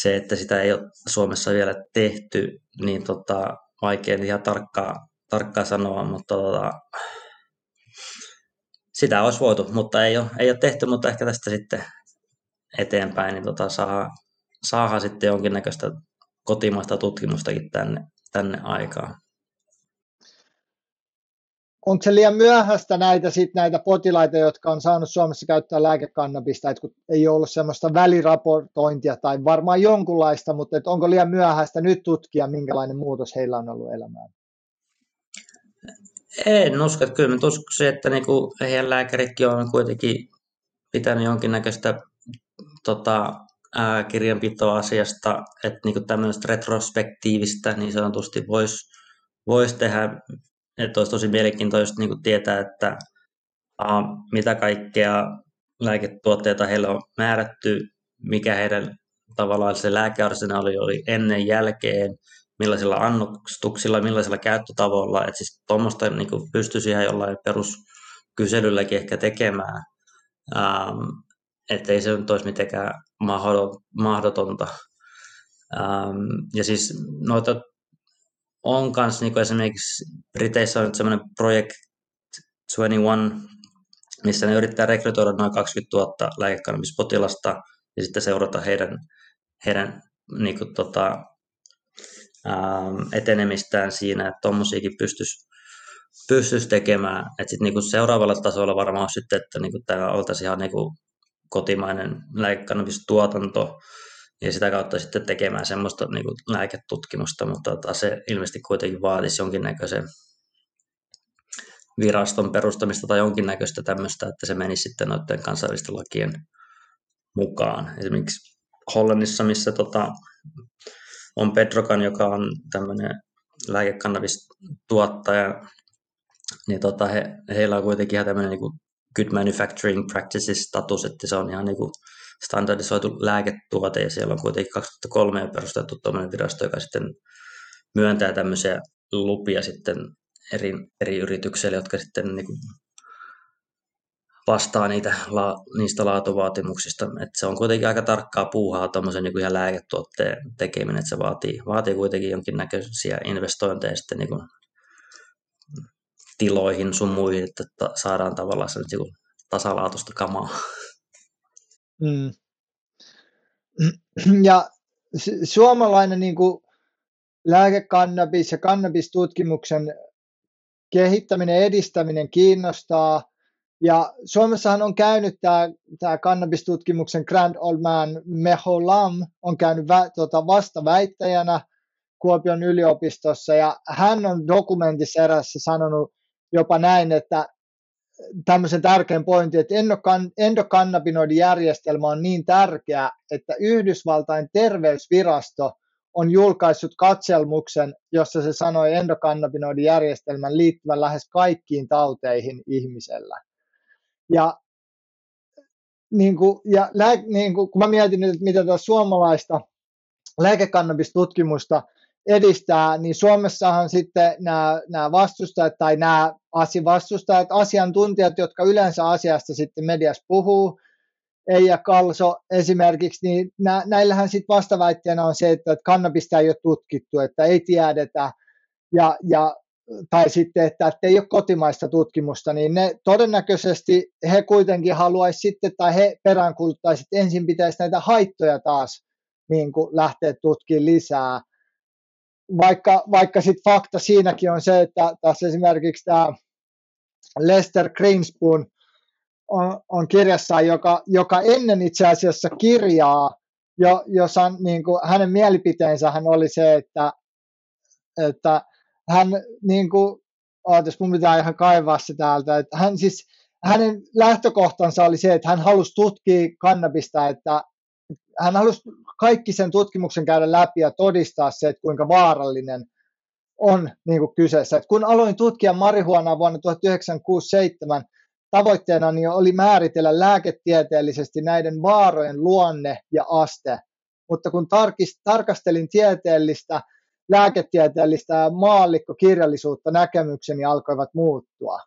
se, että sitä ei ole Suomessa vielä tehty, niin tota, vaikea ihan tarkkaa, tarkkaa sanoa, mutta tota, sitä olisi voitu, mutta ei ole, ei ole tehty, mutta ehkä tästä sitten eteenpäin, niin tota, saa, saadaan sitten jonkinnäköistä kotimaista tutkimustakin tänne, tänne aikaan. Onko se liian myöhäistä näitä, sit näitä potilaita, jotka on saanut Suomessa käyttää lääkekannabista, että kun ei ole ollut sellaista väliraportointia tai varmaan jonkunlaista, mutta onko liian myöhäistä nyt tutkia, minkälainen muutos heillä on ollut elämään? En usko, että kyllä uskon se, että niinku heidän lääkäritkin on kuitenkin pitänyt jonkinnäköistä tota, ää, kirjanpitoa asiasta, että niinku tämmöistä retrospektiivistä niin sanotusti voisi vois tehdä, että olisi tosi mielenkiintoista niinku tietää, että ää, mitä kaikkea lääketuotteita heillä on määrätty, mikä heidän tavallaan se lääkearsenaali oli ennen jälkeen, millaisilla annostuksilla, millaisilla käyttötavoilla, että siis tuommoista niin pystyisi ihan jollain peruskyselylläkin ehkä tekemään, ähm, ettei se nyt olisi mitenkään mahdotonta. Ähm, ja siis noita on myös niin esimerkiksi Briteissä on nyt semmoinen Project 21, missä ne yrittää rekrytoida noin 20 000 lääkekannabispotilasta ja sitten seurata heidän, heidän niin kuin, tota, etenemistään siinä, että tuommoisiakin pystyisi pystyisi tekemään. Et sit niinku seuraavalla tasolla varmaan sitten, että niinku tämä oltaisiin ihan niinku kotimainen lääkekannabistuotanto ja sitä kautta sitten tekemään semmoista niinku lääketutkimusta, mutta tota, se ilmeisesti kuitenkin vaatisi jonkinnäköisen viraston perustamista tai jonkinnäköistä tämmöistä, että se menisi sitten noiden kansainvälisten lakien mukaan. Esimerkiksi Hollannissa, missä tota, on Pedrokan, joka on tämmöinen lääkekannabistuottaja, niin tota, he, heillä on kuitenkin ihan tämmöinen niin good manufacturing practices status, että se on ihan niin kuin standardisoitu lääketuote ja siellä on kuitenkin 2003 perustettu tämmöinen virasto, joka sitten myöntää tämmöisiä lupia sitten eri, eri yrityksille, jotka sitten niin kuin vastaa niitä, la, niistä laatuvaatimuksista. Et se on kuitenkin aika tarkkaa puuhaa tuommoisen niin ihan lääketuotteen tekeminen, että se vaatii, vaatii kuitenkin jonkinnäköisiä investointeja sitten niin kuin tiloihin sun muihin, että saadaan tavallaan se niin tasalaatuista kamaa. Mm. Ja suomalainen niin kuin lääkekannabis ja kannabistutkimuksen kehittäminen, edistäminen kiinnostaa – ja Suomessahan on käynyt tämä, tämä kannabistutkimuksen Grand Old Man Meho Lam on käynyt vä, tota, vastaväittäjänä Kuopion yliopistossa ja hän on dokumentissa erässä sanonut jopa näin, että tämmöisen tärkeän pointin, että endokannabinoidijärjestelmä on niin tärkeä, että Yhdysvaltain terveysvirasto on julkaissut katselmuksen, jossa se sanoi endokannabinoidijärjestelmän liittyvän lähes kaikkiin tauteihin ihmisellä. Ja, niin kuin, ja lää, niin kuin, kun mä mietin nyt, että mitä tuossa suomalaista lääkekannabistutkimusta edistää, niin Suomessahan sitten nämä, nämä vastustajat tai nämä vastustajat, asiantuntijat, jotka yleensä asiasta sitten mediassa puhuu, Eija Kalso esimerkiksi, niin nä, näillähän sitten vastaväitteenä on se, että kannabista ei ole tutkittu, että ei tiedetä, ja, ja tai sitten, että, että ei ole kotimaista tutkimusta, niin ne todennäköisesti he kuitenkin haluaisi sitten, tai he peräänkuuluttaisivat, että ensin pitäisi näitä haittoja taas niin kuin lähteä tutkimaan lisää. Vaikka, vaikka sitten fakta siinäkin on se, että tässä esimerkiksi tämä Lester Greenspoon on, on kirjassaan, joka, joka ennen itse asiassa kirjaa, jo, jossa niin kuin, hänen mielipiteensä hän oli se, että, että hän niin kuin, ootas, mun pitää ihan kaivaa se täältä, että hän siis, hänen lähtökohtansa oli se, että hän halusi tutkia kannabista, että hän halusi kaikki sen tutkimuksen käydä läpi ja todistaa se, että kuinka vaarallinen on niin kuin kyseessä. Et kun aloin tutkia marihuonaa vuonna 1967, tavoitteena niin oli määritellä lääketieteellisesti näiden vaarojen luonne ja aste. Mutta kun tarkist, tarkastelin tieteellistä, lääketieteellistä ja maallikkokirjallisuutta, näkemykseni alkoivat muuttua.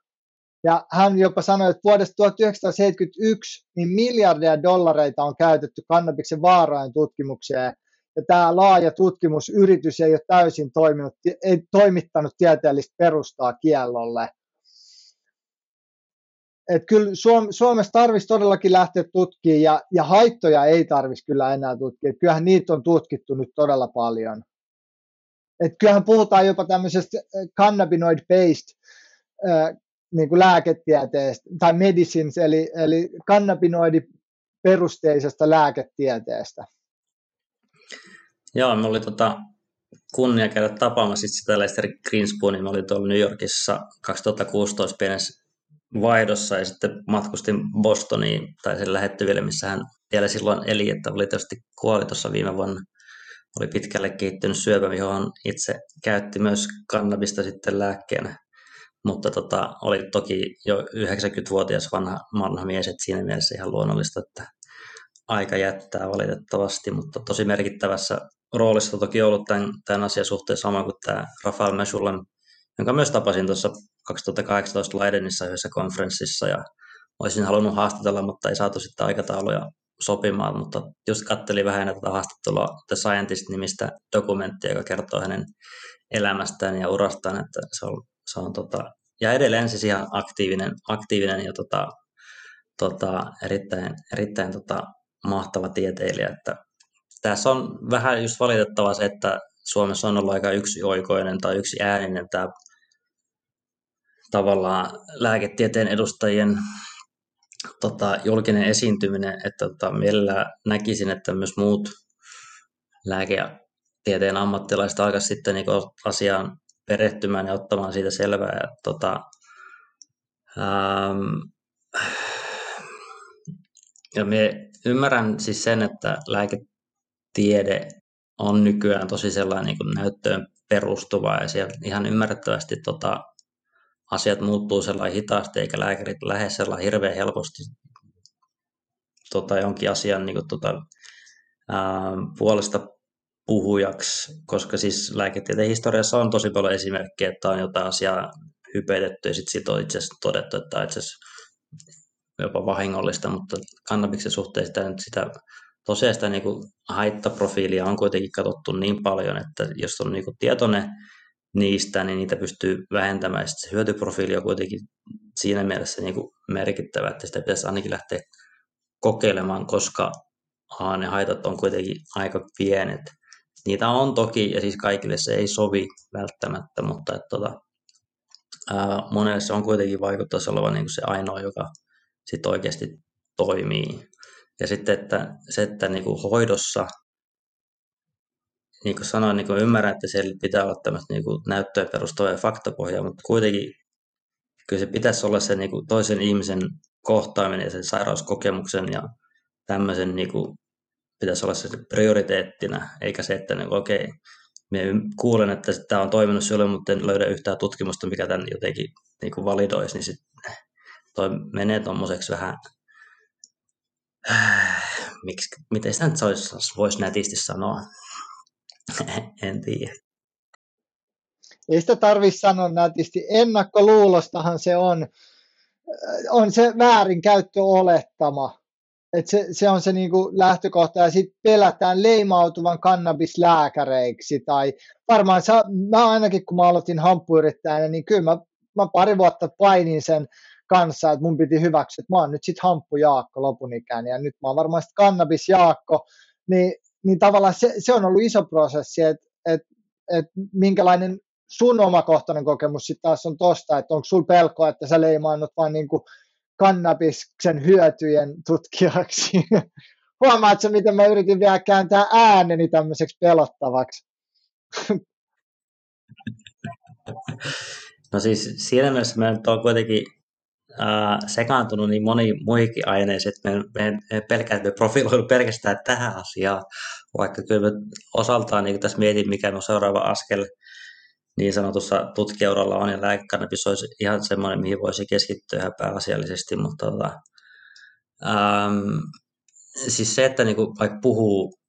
Ja hän jopa sanoi, että vuodesta 1971 niin miljardeja dollareita on käytetty kannabiksen vaarojen tutkimukseen. Ja tämä laaja tutkimusyritys ei ole täysin toiminut, ei toimittanut tieteellistä perustaa kiellolle. Et kyllä Suom- Suomessa tarvitsisi todellakin lähteä tutkimaan ja, ja haittoja ei tarvitsisi kyllä enää tutkia. Kyllähän niitä on tutkittu nyt todella paljon. Et kyllähän puhutaan jopa tämmöisestä cannabinoid-based äh, niin kuin lääketieteestä tai medicines, eli, eli kannabinoidiperusteisesta lääketieteestä. Joo, me oli tota, kunnia käydä tapaamassa sitä Lester Greenspoonin. Mä olin tuolla New Yorkissa 2016 pienessä vaihdossa ja sitten matkustin Bostoniin tai sen lähettyville, missä hän vielä silloin eli, että oli tietysti kuoli tuossa viime vuonna. Oli pitkälle kehittynyt syöpä, johon itse käytti myös kannabista sitten lääkkeenä. Mutta tota, oli toki jo 90-vuotias vanha, vanha mies, että siinä mielessä ihan luonnollista, että aika jättää valitettavasti, mutta tosi merkittävässä roolissa toki ollut tämän, tämän asian suhteen sama kuin tämä Rafael Mesulan, jonka myös tapasin tuossa 2018 Leidenissa yhdessä konferenssissa. Ja olisin halunnut haastatella, mutta ei saatu sitten aikatauluja sopimaan, mutta just kattelin vähän tätä haastattelua The Scientist-nimistä dokumenttia, joka kertoo hänen elämästään ja urastaan, että se on se on tota, ja edelleen siis ihan aktiivinen, aktiivinen ja tota, tota, erittäin, erittäin tota, mahtava tieteilijä. Että tässä on vähän just valitettavaa se, että Suomessa on ollut aika yksi oikoinen tai yksi ääninen tämä tavallaan lääketieteen edustajien tota, julkinen esiintyminen, että tota, mielellään näkisin, että myös muut lääketieteen ammattilaiset alkaisivat sitten niin asiaan perehtymään ja ottamaan siitä selvää. Ja, tota, ähm, ja me ymmärrän siis sen, että lääketiede on nykyään tosi sellainen niin näyttöön perustuva ja siellä ihan ymmärrettävästi tota, asiat muuttuu sellainen hitaasti eikä lääkärit lähde sellainen hirveän helposti tota, jonkin asian niin kuin, tota, ää, puolesta puhujaksi, koska siis lääketieteen historiassa on tosi paljon esimerkkejä, että on jotain asiaa hypetetty ja sitten sit on itse asiassa todettu, että itse asiassa jopa vahingollista, mutta kannabiksen suhteen sitä, sitä tosiaan sitä niin kuin haittaprofiilia on kuitenkin katsottu niin paljon, että jos on niin kuin tietoinen niistä, niin niitä pystyy vähentämään. Sitten se hyötyprofiili on kuitenkin siinä mielessä niin kuin merkittävä, että sitä pitäisi ainakin lähteä kokeilemaan, koska A, ne haitat on kuitenkin aika pienet niitä on toki, ja siis kaikille se ei sovi välttämättä, mutta että tota, ää, monelle se on kuitenkin vaikuttaisi olevan niin se ainoa, joka sit oikeasti toimii. Ja sitten että se, että niin kuin hoidossa, niin kuin sanoin, niin kuin ymmärrän, että siellä pitää olla tämmöistä niin kuin näyttöön perustuvaa faktapohjaa, mutta kuitenkin kyllä se pitäisi olla se niin kuin toisen ihmisen kohtaaminen ja sen sairauskokemuksen ja tämmöisen niin kuin pitäisi olla se prioriteettina, eikä se, että niin, okei, okay, kuulen, että tämä on toiminut sinulle, mutta en löydä yhtään tutkimusta, mikä tämän jotenkin niin kuin validoisi, niin sitten toi menee tuommoiseksi vähän, miksi, miten sitä nyt voisi vois nätisti sanoa, *laughs* en tiedä. Ei sitä tarvitse sanoa nätisti. Ennakkoluulostahan se on, on se väärinkäyttöolettama et se, se on se niinku lähtökohta ja sitten pelätään leimautuvan kannabislääkäreiksi tai varmaan sa, mä ainakin kun mä aloitin hamppuyrittäjänä, niin kyllä mä, mä pari vuotta painin sen kanssa, että mun piti hyväksyä, että mä oon nyt sitten hamppu Jaakko lopun ikään ja nyt mä oon varmaan sitten kannabis Jaakko, niin, niin tavallaan se, se on ollut iso prosessi, että et, et minkälainen sun omakohtainen kokemus sitten taas on tosta, että onko sulla pelkoa, että sä leimaannut vain niinku kannabiksen hyötyjen tutkijaksi. *laughs* Huomaatko, miten mä yritin vielä kääntää ääneni tämmöiseksi pelottavaksi? *laughs* No siis siinä mielessä mä nyt kuitenkin äh, sekaantunut niin moni muihinkin aineisiin, että me, me, pelkään, me profiloidu pelkästään tähän asiaan, vaikka kyllä me osaltaan niin tässä mietin, mikä on seuraava askel niin sanotussa tutkijauralla on, ja lääkekannabis olisi ihan semmoinen, mihin voisi keskittyä ihan pääasiallisesti, mutta tota, ähm, siis se, että niinku vaikka puhuu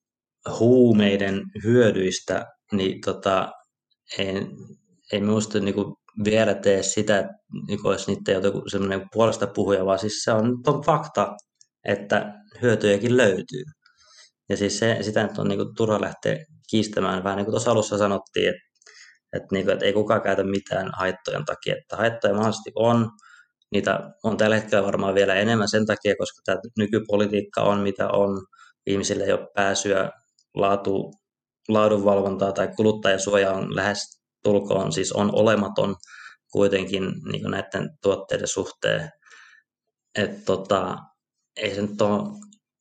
huumeiden hyödyistä, niin tota, ei, ei minusta niinku vielä tee sitä, niinku olisi niiden joku semmoinen puolesta puhuja, vaan siis se on, on fakta, että hyötyjäkin löytyy. Ja siis se, sitä nyt on niinku turha lähteä kiistämään, vähän niin kuin tuossa alussa sanottiin, että, että, niinku, että ei kukaan käytä mitään haittojen takia, että haittoja mahdollisesti on, niitä on tällä hetkellä varmaan vielä enemmän sen takia, koska tämä nykypolitiikka on mitä on, ihmisille ei ole pääsyä laatu, laadunvalvontaa tai kuluttajasuoja on lähes tulkoon, siis on olematon kuitenkin niin näiden tuotteiden suhteen. Että tota, ei se nyt ole,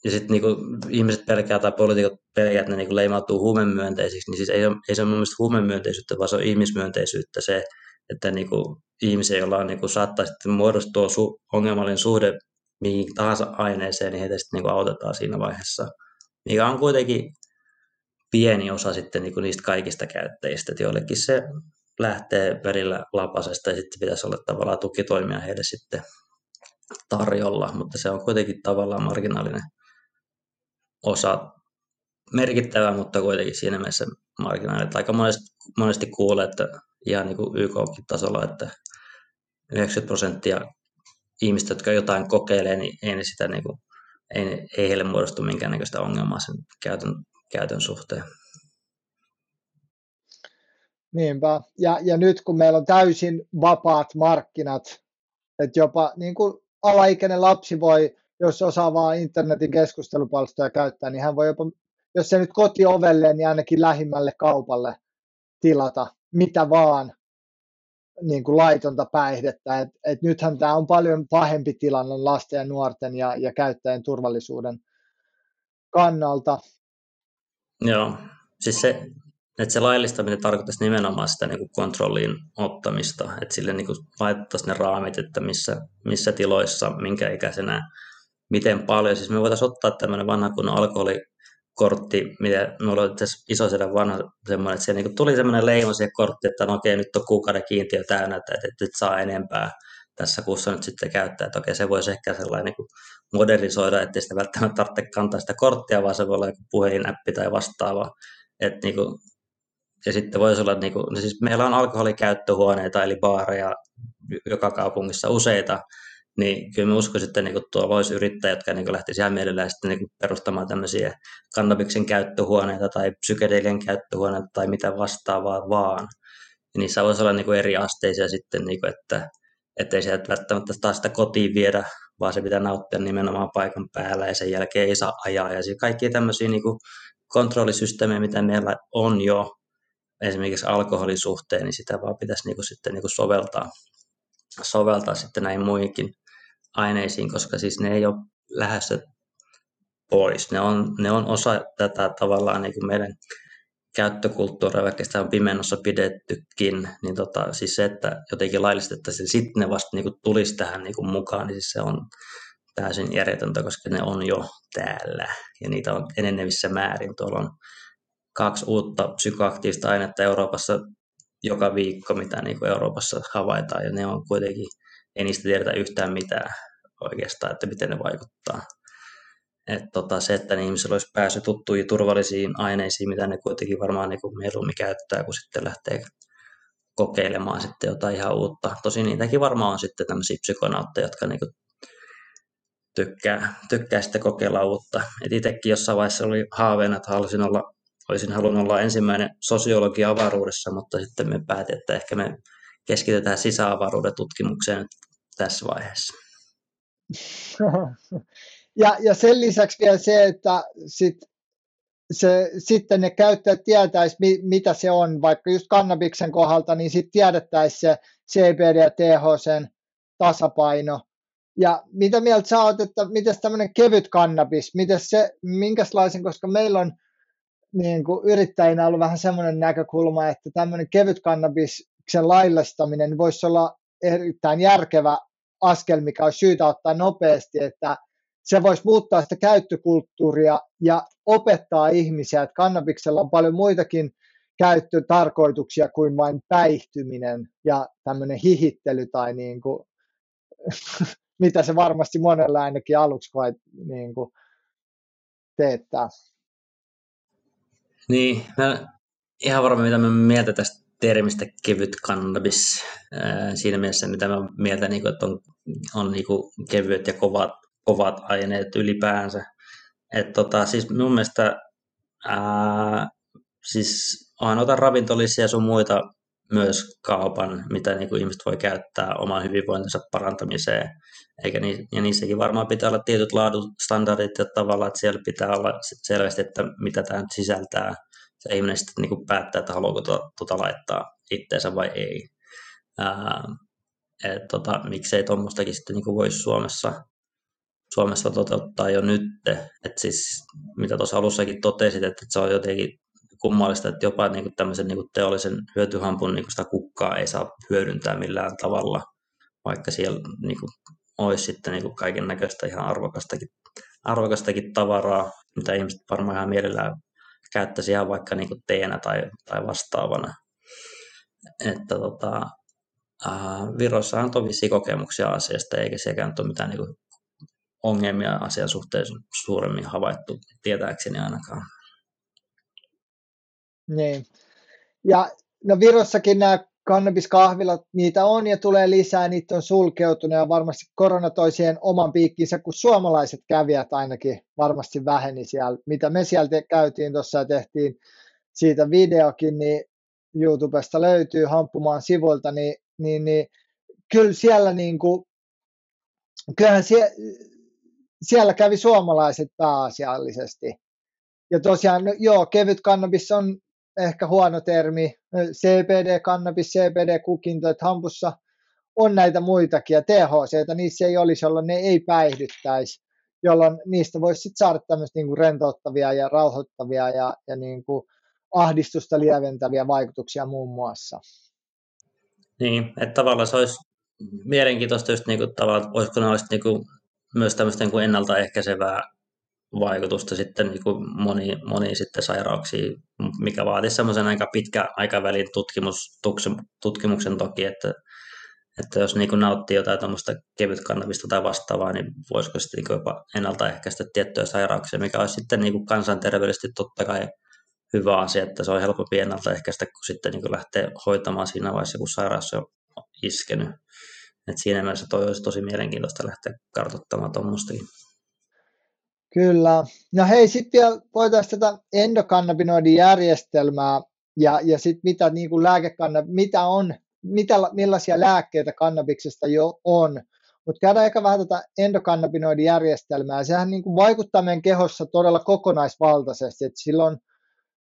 ja sitten niin ihmiset pelkää tai poliitikot pelkää, että ne niin leimautuu huumemyönteisiksi, niin siis ei, ole, ei se ole mun mielestä huumemyönteisyyttä, vaan se on ihmismyönteisyyttä se, että niin kuin ihmisiä, joilla on, niin kuin, saattaa sitten muodostua su- ongelmallinen suhde mihin tahansa aineeseen, niin heitä sitten niin kuin autetaan siinä vaiheessa, mikä on kuitenkin pieni osa sitten niin kuin niistä kaikista käyttäjistä, että joillekin se lähtee perillä lapasesta ja sitten pitäisi olla tavallaan tukitoimia heille sitten tarjolla, mutta se on kuitenkin tavallaan marginaalinen osa, merkittävä, mutta kuitenkin siinä mielessä marginaalinen. Aika monesti, monesti kuulee, että ihan niin kuin YK-tasolla, että 90 prosenttia ihmistä, jotka jotain kokeilee, niin ei ne sitä niin kuin, ei, ei heille muodostu minkäännäköistä ongelmaa sen käytön, käytön suhteen. Niinpä. Ja, ja nyt kun meillä on täysin vapaat markkinat, että jopa niin kuin alaikäinen lapsi voi, jos osaa vaan internetin keskustelupalstoja käyttää, niin hän voi jopa, jos se nyt kotiovelle, niin ainakin lähimmälle kaupalle tilata mitä vaan niin kuin laitonta päihdettä. Et, et nythän tämä on paljon pahempi tilanne lasten ja nuorten ja, ja käyttäjän turvallisuuden kannalta. Joo, siis se, että se laillistaminen tarkoittaisi nimenomaan sitä niin kuin kontrolliin ottamista, että sille niin kuin laitettaisiin ne raamit, että missä, missä tiloissa, minkä ikäisenä, miten paljon. Siis me voitaisiin ottaa tämmöinen vanha kunnon alkoholi kortti, mitä minulla oli tässä iso sedän vanha semmoinen, että siellä niin tuli semmoinen leima siihen kortti, että no okei, nyt on kuukauden kiintiö täynnä, että, että et saa enempää tässä kuussa nyt sitten käyttää, että okei, se voisi ehkä sellainen niin modernisoida, ettei sitä välttämättä tarvitse kantaa sitä korttia, vaan se voi olla joku puhelinäppi tai vastaava, että niin kuin, ja sitten voisi olla, niin kuin, no siis meillä on alkoholikäyttöhuoneita, eli baareja joka kaupungissa useita, niin kyllä mä uskoisin, että niin tuolla olisi yrittäjät, jotka niin lähtisivät ihan mielellään sitten niin perustamaan tämmöisiä kannabiksen käyttöhuoneita tai psykedelien käyttöhuoneita tai mitä vastaavaa vaan. Ja niissä voisi olla niin eri asteisia sitten, niin kuin, että ettei sieltä välttämättä taas sitä kotiin viedä, vaan se pitää nauttia nimenomaan paikan päällä ja sen jälkeen ei saa ajaa. Ja kaikki tämmöisiä niin kontrollisysteemejä, mitä meillä on jo esimerkiksi alkoholin suhteen, niin sitä vaan pitäisi niin kuin sitten niin kuin soveltaa, soveltaa sitten näihin muihinkin aineisiin, koska siis ne ei ole lähdössä pois. Ne on, ne on osa tätä tavallaan niin kuin meidän käyttökulttuuria, vaikka sitä on pimennossa pidettykin, niin tota, siis se, että jotenkin laillistettaisiin, sitten ne vasta niin tulisi tähän niin mukaan, niin siis se on täysin järjetöntä, koska ne on jo täällä ja niitä on enenevissä määrin. Tuolla on kaksi uutta psykoaktiivista ainetta Euroopassa joka viikko, mitä niin Euroopassa havaitaan, ja ne on kuitenkin, ei niistä tiedetä yhtään mitään oikeastaan, että miten ne vaikuttaa. Et tota, se, että ihmisillä olisi päässyt tuttuihin turvallisiin aineisiin, mitä ne kuitenkin varmaan niin mieluummin käyttää, kun sitten lähtee kokeilemaan sitten jotain ihan uutta. Tosi niitäkin varmaan on sitten tämmöisiä psykonautteja, jotka niin kuin tykkää, tykkää sitten kokeilla uutta. Et itsekin jossain vaiheessa oli haaveena, että halusin olla, olisin halunnut olla ensimmäinen sosiologi avaruudessa, mutta sitten me päätin, että ehkä me keskitytään sisäavaruuden tutkimukseen tässä vaiheessa. *laughs* Ja, ja sen lisäksi vielä se, että sit, se, sitten ne käyttäjät tietäisi, mitä se on, vaikka just kannabiksen kohdalta, niin sitten tiedettäisiin se CBD ja THC tasapaino, Ja mitä mieltä sä oot, että miten tämmöinen kevyt kannabis, miten se, minkälaisen, koska meillä on niin kuin yrittäjinä ollut vähän semmoinen näkökulma, että tämmöinen kevyt kannabiksen laillistaminen voisi olla erittäin järkevä askel, mikä on syytä ottaa nopeasti, että se voisi muuttaa sitä käyttökulttuuria ja opettaa ihmisiä, että kannabiksella on paljon muitakin käyttötarkoituksia kuin vain päihtyminen ja tämmöinen hihittely tai niin kuin, *laughs* mitä se varmasti monella ainakin aluksi koet niin kuin teettää. Niin, mä ihan varma mitä mä mieltä tästä termistä kevyt kannabis. siinä mielessä, mitä mä mieltä, niin että on, on niin kevyet ja kovat, kovat aineet ylipäänsä. Et, tota, siis mun mielestä ää, siis on noita ravintolisia sun muita myös kaupan, mitä niin kuin ihmiset voi käyttää oman hyvinvointinsa parantamiseen. Eikä ni, ja niissäkin varmaan pitää olla tietyt laadustandardit ja tavalla, että siellä pitää olla selvästi, että mitä tämä nyt sisältää. Se ihminen sitten niin kuin päättää, että haluaako tuota, tuota laittaa itteensä vai ei. Ää, et, tota, miksei tuommoistakin sitten niin voisi Suomessa, Suomessa toteuttaa jo nyt. Et siis, mitä tuossa alussakin totesit, että se on jotenkin kummallista, että jopa niin tämmöisen niin teollisen hyötyhampun niin sitä kukkaa ei saa hyödyntää millään tavalla, vaikka siellä niin olisi sitten niin kaiken näköistä ihan arvokastakin, arvokastakin tavaraa, mitä ihmiset varmaan ihan mielellään käyttäisi ihan vaikka niin teenä tai, tai vastaavana. Että tota, äh, Virossa on tosi kokemuksia asiasta, eikä sielläkään ole mitään niin kuin ongelmia asian suhteen suuremmin havaittu, tietääkseni ainakaan. Niin. Ja no Virossakin nämä kannabiskahvilat, niitä on ja tulee lisää, niitä on sulkeutunut ja varmasti korona toi siihen oman piikkinsä, kun suomalaiset kävijät ainakin varmasti väheni siellä. Mitä me sieltä käytiin tuossa ja tehtiin siitä videokin, niin YouTubesta löytyy Hamppumaan sivuilta, niin, niin, niin kyllä siellä niin kuin, kyllähän sie, siellä kävi suomalaiset pääasiallisesti. Ja tosiaan, no, joo, kevyt kannabis on ehkä huono termi, CBD-kannabis, CBD-kukinto, että hampussa on näitä muitakin ja THC, että niissä ei olisi, jolloin ne ei päihdyttäisi, jolloin niistä voisi sitten saada tämmöistä niinku rentouttavia ja rauhoittavia ja, ja niinku ahdistusta lieventäviä vaikutuksia muun muassa. Niin, että tavallaan se olisi mielenkiintoista just niinku, tavallaan, olisiko ne olisi niinku, myös tämmöistä niinku ennaltaehkäisevää vaikutusta sitten niin kuin moni, moni sitten sairauksiin, mikä vaatii semmoisen aika pitkä aikavälin tutkimus, tutkimuksen toki, että, että jos niin kuin nauttii jotain tuommoista kevyt kannabista tai vastaavaa, niin voisiko sitten niin jopa ennaltaehkäistä tiettyjä sairauksia, mikä olisi sitten niin kuin kansanterveydellisesti totta kai hyvä asia, että se on helpompi ennaltaehkäistä kuin sitten niin kuin lähteä hoitamaan siinä vaiheessa, kun sairaus on iskenyt. Et siinä mielessä toi olisi tosi mielenkiintoista lähteä kartoittamaan tuommoistakin. Kyllä. No hei, sitten vielä voitaisiin tätä endokannabinoidijärjestelmää ja, ja sitten mitä niin kuin lääkekanna, mitä on, mitä, millaisia lääkkeitä kannabiksesta jo on. Mutta käydään ehkä vähän tätä endokannabinoidijärjestelmää. Sehän niin kuin vaikuttaa meidän kehossa todella kokonaisvaltaisesti, että sillä on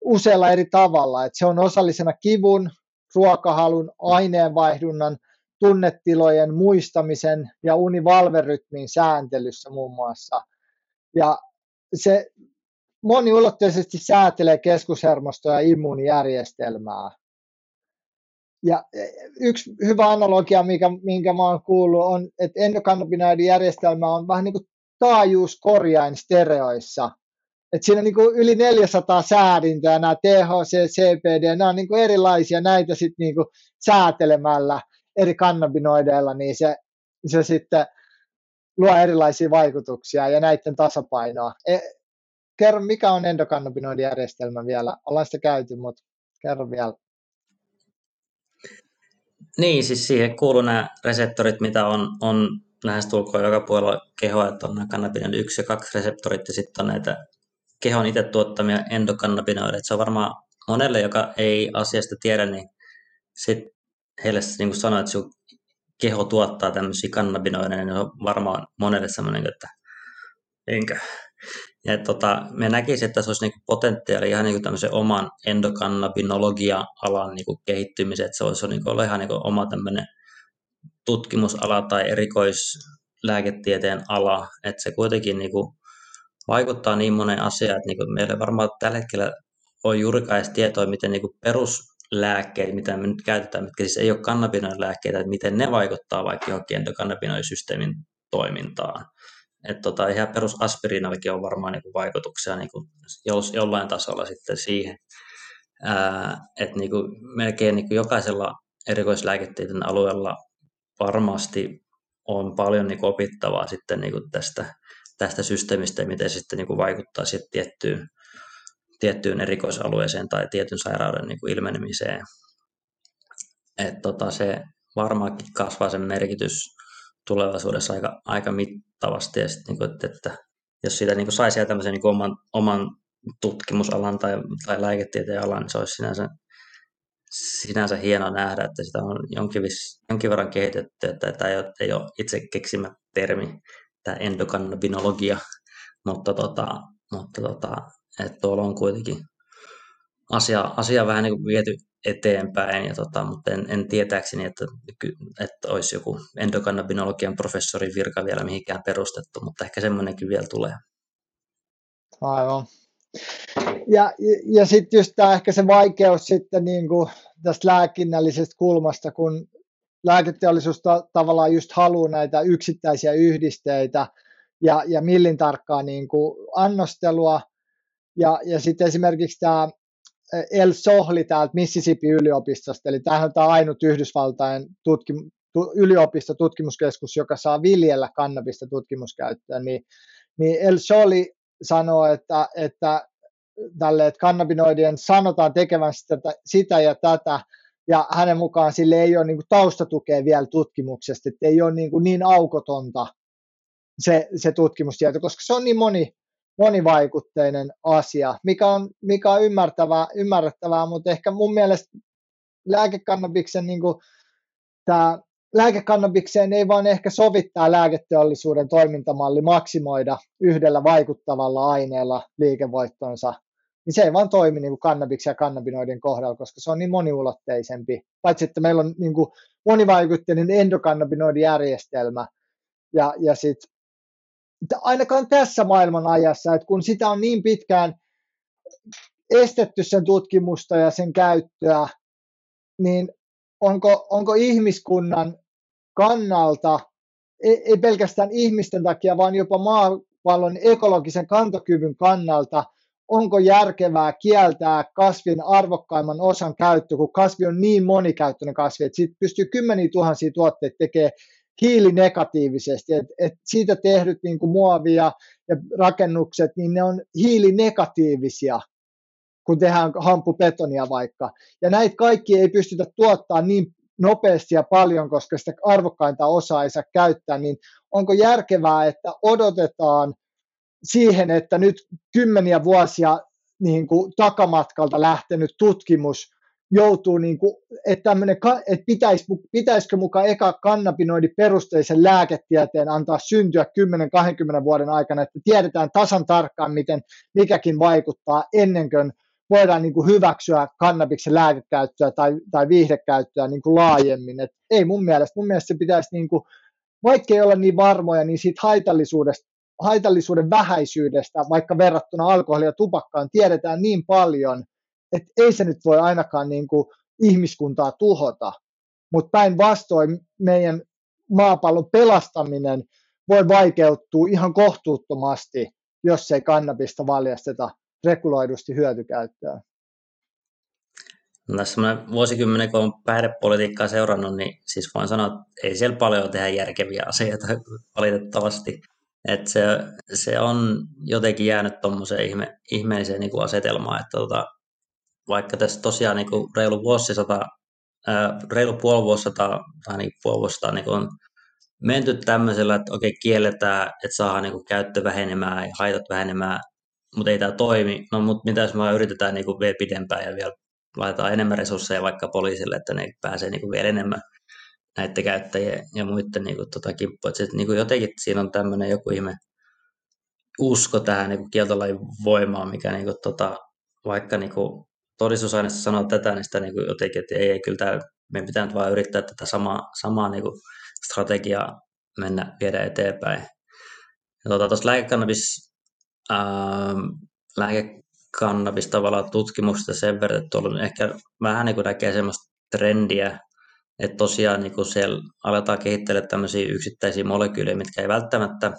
usealla eri tavalla. Että se on osallisena kivun, ruokahalun, aineenvaihdunnan, tunnetilojen muistamisen ja univalverytmin sääntelyssä muun muassa – ja se moniulotteisesti säätelee keskushermostoa ja immuunijärjestelmää. Ja yksi hyvä analogia, mikä, minkä mä oon kuullut, on, että endokannabinoidijärjestelmä on vähän niin kuin taajuuskorjain stereoissa. Et siinä on niin kuin yli 400 säädintä nämä THC, CPD, nämä on niin kuin erilaisia näitä sitten niin säätelemällä eri kannabinoideilla, niin se, se sitten luo erilaisia vaikutuksia ja näiden tasapainoa. E, kerro, mikä on endokannabinoidijärjestelmä vielä? Ollaan sitä käyty, mutta kerro vielä. Niin, siis siihen kuuluu nämä reseptorit, mitä on, on lähestulkoon joka puolella kehoa, että on nämä kannabinoidit 1 ja 2 reseptorit ja sitten on näitä kehon itse tuottamia endokannabinoideja. Se on varmaan monelle, joka ei asiasta tiedä, niin sit heille niin kuin sanoit, että sun keho tuottaa tämmöisiä kannabinoideja, niin on varmaan monelle semmoinen, että enkä. Ja tota, me näkisin, että se olisi niinku potentiaali ihan niinku tämmöisen oman endokannabinologia-alan niinku kehittymiseen, että se olisi niinku olla ihan niinku oma tämmöinen tutkimusala tai erikois, lääketieteen ala, että se kuitenkin niin kuin vaikuttaa niin monen asiaan, että niin kuin meillä varmaan tällä hetkellä on juurikaan edes tietoa, miten niin kuin peruslääkkeet, mitä me nyt käytetään, mitkä siis ei ole kannabinoidilääkkeitä, että miten ne vaikuttaa vaikka johonkin endokannabinoidisysteemin toimintaan. Että tota, ihan perusaspiriinallakin on varmaan niin kuin vaikutuksia niin kuin jollain tasolla sitten siihen. että niin kuin melkein niin kuin jokaisella erikoislääketieteen alueella varmasti on paljon niin opittavaa sitten niin kuin tästä, tästä systeemistä ja miten se sitten niin kuin vaikuttaa sitten tiettyyn, tiettyyn erikoisalueeseen tai tietyn sairauden niin kuin ilmenemiseen. Et tota, se varmaankin kasvaa sen merkitys tulevaisuudessa aika, aika mittavasti. Ja sit, niin kuin, että, että jos siitä niin saisi tämmöisen niin oman, oman tutkimusalan tai, tai lääketieteen alan, niin se olisi sinänsä, sinänsä hienoa nähdä, että sitä on jonkin, vis, jonkin verran kehitetty, että tämä ei ole, ei ole itse keksimä termi, tämä endokannabinologia, mutta, tota, mutta tota, että tuolla on kuitenkin asia, asia vähän niin kuin viety eteenpäin, ja tota, mutta en, en tietääkseni, että, että olisi joku endokannabinologian professorin virka vielä mihinkään perustettu, mutta ehkä semmoinenkin vielä tulee. Aivan. Ja, ja sitten just tämä ehkä se vaikeus sitten niin kuin tästä lääkinnällisestä kulmasta, kun lääketeollisuus ta- tavallaan just haluaa näitä yksittäisiä yhdisteitä ja, ja millin tarkkaa niin kuin annostelua. Ja, ja sitten esimerkiksi tämä El Sohli täältä Mississippi-yliopistosta, eli tämähän on tämä ainut Yhdysvaltain tutkim- tu- yliopistotutkimuskeskus, joka saa viljellä kannabista tutkimuskäyttöön, niin, niin El Sohli sanoo, että, että tälle, että kannabinoidien sanotaan tekevän sitä, sitä ja tätä, ja hänen mukaan sille ei ole niin kuin taustatukea vielä tutkimuksesta, että ei ole niin, kuin niin aukotonta se, se tutkimustieto, koska se on niin moni, monivaikutteinen asia, mikä on, mikä on ymmärtävää, ymmärrettävää, mutta ehkä mun mielestä lääkekannabiksen niin kuin, tämä lääkekannabikseen ei vaan ehkä sovittaa lääketeollisuuden toimintamalli maksimoida yhdellä vaikuttavalla aineella liikevoittonsa, niin se ei vaan toimi niin kuin kannabiksen ja kannabinoidin kohdalla, koska se on niin moniulotteisempi. Paitsi, että meillä on niin kuin monivaikutteinen endokannabinoidijärjestelmä, ja, ja sit, ainakaan tässä maailman ajassa, että kun sitä on niin pitkään estetty sen tutkimusta ja sen käyttöä, niin onko, onko ihmiskunnan kannalta, ei, ei pelkästään ihmisten takia, vaan jopa maapallon ekologisen kantokyvyn kannalta, onko järkevää kieltää kasvin arvokkaimman osan käyttö, kun kasvi on niin monikäyttöinen kasvi, että siitä pystyy kymmeniä tuhansia tuotteita tekemään hiilinegatiivisesti, että et siitä tehdyt niin kuin muovia ja rakennukset, niin ne on hiilinegatiivisia, kun tehdään hampupetonia vaikka. Ja näitä kaikki ei pystytä tuottaa niin nopeasti ja paljon, koska sitä arvokkainta osaa ei saa käyttää, niin onko järkevää, että odotetaan siihen, että nyt kymmeniä vuosia niin kuin takamatkalta lähtenyt tutkimus joutuu, niin kuin, että, että pitäis, pitäisikö mukaan eka kannabinoidi perusteisen lääketieteen antaa syntyä 10-20 vuoden aikana, että tiedetään tasan tarkkaan, miten mikäkin vaikuttaa ennen kuin voidaan niin kuin hyväksyä kannabiksen lääkekäyttöä tai, tai viihdekäyttöä niin kuin laajemmin. Et ei mun mielestä, mun mielestä se pitäisi, niin kuin, vaikka ei olla niin varmoja, niin siitä haitallisuudesta, haitallisuuden vähäisyydestä, vaikka verrattuna alkoholia ja tupakkaan, tiedetään niin paljon, että ei se nyt voi ainakaan niin kuin ihmiskuntaa tuhota. Mutta päinvastoin meidän maapallon pelastaminen voi vaikeutua ihan kohtuuttomasti, jos ei kannabista valjasteta reguloidusti hyötykäyttöön. No tässä vuosikymmenen, kun on päihdepolitiikkaa seurannut, niin siis voin sanoa, että ei siellä paljon tehdä järkeviä asioita valitettavasti. Et se, se on jotenkin jäänyt tuommoiseen ihme, ihmeelliseen niin kuin asetelmaan, että tota, vaikka tässä tosiaan niin kuin reilu vuosisata, ää, reilu puoli vuosisata, tai niin puoli vuosisata niin on menty tämmöisellä, että okei, kielletään, että saadaan niin kuin käyttö vähenemään ja haitat vähenemään, mutta ei tämä toimi. No mutta mitä jos me yritetään niin kuin vielä pidempään ja vielä laitetaan enemmän resursseja vaikka poliisille, että ne pääsee niin kuin vielä enemmän näiden käyttäjien ja muiden niin kuin, tota, kimppuun. Että niin kuin jotenkin siinä on tämmöinen joku ihme usko tähän niin kuin kieltolain voimaan, mikä niin kuin, tota, vaikka niin kuin, todistusaineista sanoo tätä, niin sitä niin kuin jotenkin, että ei, ei kyllä tämä, meidän pitää nyt vaan yrittää tätä samaa, samaa niin kuin strategiaa mennä viedä eteenpäin. Ja tuota, tuosta lääkekannabis, ää, lääkekannabis tavallaan tutkimusta sen verran, että on ehkä vähän niin kuin näkee semmoista trendiä, että tosiaan niin kuin siellä aletaan kehittelemään tämmöisiä yksittäisiä molekyylejä, mitkä ei välttämättä,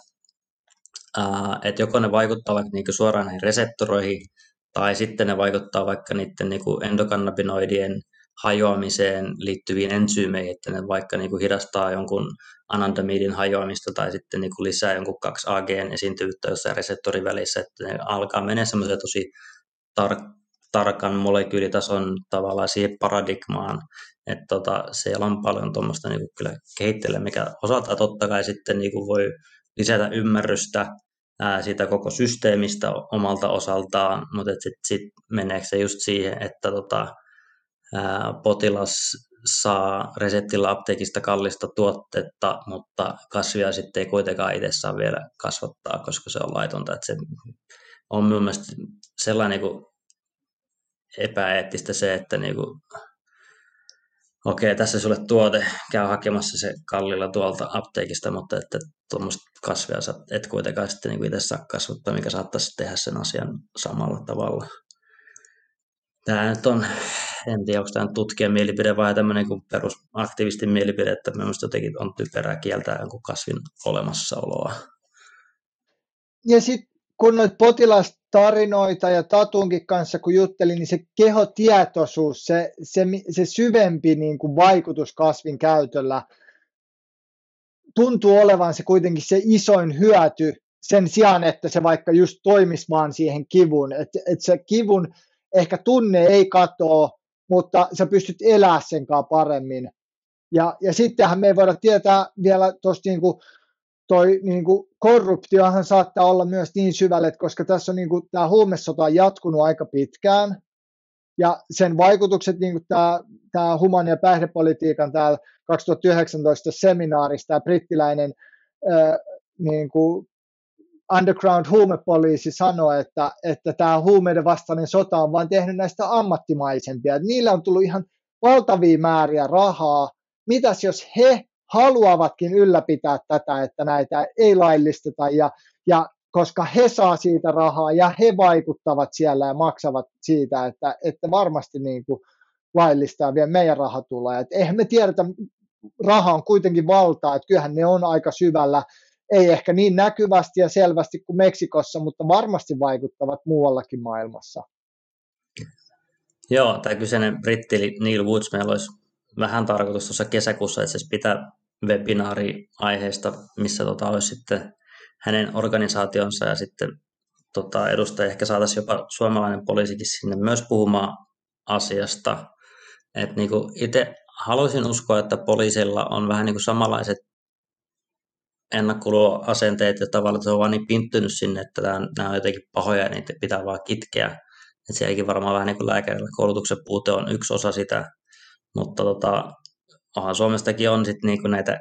ää, että joko ne vaikuttaa vaikka niin kuin suoraan näihin reseptoroihin, tai sitten ne vaikuttaa vaikka niiden niin kuin endokannabinoidien hajoamiseen liittyviin ensyymeihin, että ne vaikka niin kuin hidastaa jonkun anandamidin hajoamista tai sitten niin kuin lisää jonkun 2AGn esiintyvyyttä jossain reseptorivälissä, että ne alkaa mennä semmoiseen tosi tar- tarkan molekyylitason tavallaan siihen paradigmaan, että tota, siellä on paljon tuommoista niin kyllä kehittelyä, mikä osaltaan totta kai sitten niin kuin voi lisätä ymmärrystä ää, siitä koko systeemistä omalta osaltaan, mutta sitten sit meneekö se just siihen, että tota, ää, potilas saa reseptillä apteekista kallista tuotetta, mutta kasvia sitten ei kuitenkaan itse saa vielä kasvattaa, koska se on laitonta. Että se on minun mielestä sellainen niin epäeettistä se, että niin kuin, okei, tässä sulle tuote, käy hakemassa se kallilla tuolta apteekista, mutta että tuommoista kasvia sä et kuitenkaan sitten niin itse saa kasvattaa, mikä saattaisi tehdä sen asian samalla tavalla. Tämä nyt on, en tiedä, onko tämä tutkijan mielipide vai tämmöinen kuin perusaktivistin mielipide, että mielestäni jotenkin on typerää kieltää jonkun kasvin olemassaoloa. Ja sitten kun noita potilastarinoita ja Tatunkin kanssa kun juttelin, niin se kehotietoisuus, se, se, se syvempi niin kuin vaikutus kasvin käytöllä tuntuu olevan se kuitenkin se isoin hyöty sen sijaan, että se vaikka just toimisi vaan siihen kivun. Että et se kivun ehkä tunne ei katoa, mutta sä pystyt elämään sen paremmin. Ja, ja sittenhän me ei voida tietää vielä tuosta niin toi niin kuin korruptiohan saattaa olla myös niin syvälle, että koska tässä on niin kuin, tämä huumesota on jatkunut aika pitkään, ja sen vaikutukset, niin kuin tämä, tämä human- ja päihdepolitiikan täällä 2019 seminaarissa, tämä brittiläinen ää, niin kuin underground huumepoliisi sanoi, että, että tämä huumeiden vastainen sota on vain tehnyt näistä ammattimaisempia. Niillä on tullut ihan valtavia määriä rahaa. Mitäs jos he haluavatkin ylläpitää tätä, että näitä ei laillisteta ja, ja koska he saa siitä rahaa ja he vaikuttavat siellä ja maksavat siitä, että, että varmasti niin kuin laillistaa vielä meidän rahatuloja. Et eihän me tiedetä, raha on kuitenkin valtaa, että kyllähän ne on aika syvällä, ei ehkä niin näkyvästi ja selvästi kuin Meksikossa, mutta varmasti vaikuttavat muuallakin maailmassa. Joo, tämä kyseinen britti Neil Woods, meillä olisi vähän tarkoitus tuossa kesäkuussa että se pitää webinaari aiheesta, missä tota, olisi sitten hänen organisaationsa ja sitten tota, edustaja ehkä saataisiin jopa suomalainen poliisikin sinne myös puhumaan asiasta. Et niin itse haluaisin uskoa, että poliisilla on vähän niin kuin samanlaiset ennakkoluoasenteet ja tavallaan se on vaan niin pinttynyt sinne, että nämä on jotenkin pahoja ja niitä pitää vaan kitkeä. Et sielläkin varmaan vähän niin kuin lääkärillä koulutuksen puute on yksi osa sitä, mutta tota, onhan Suomestakin on sitten niinku näitä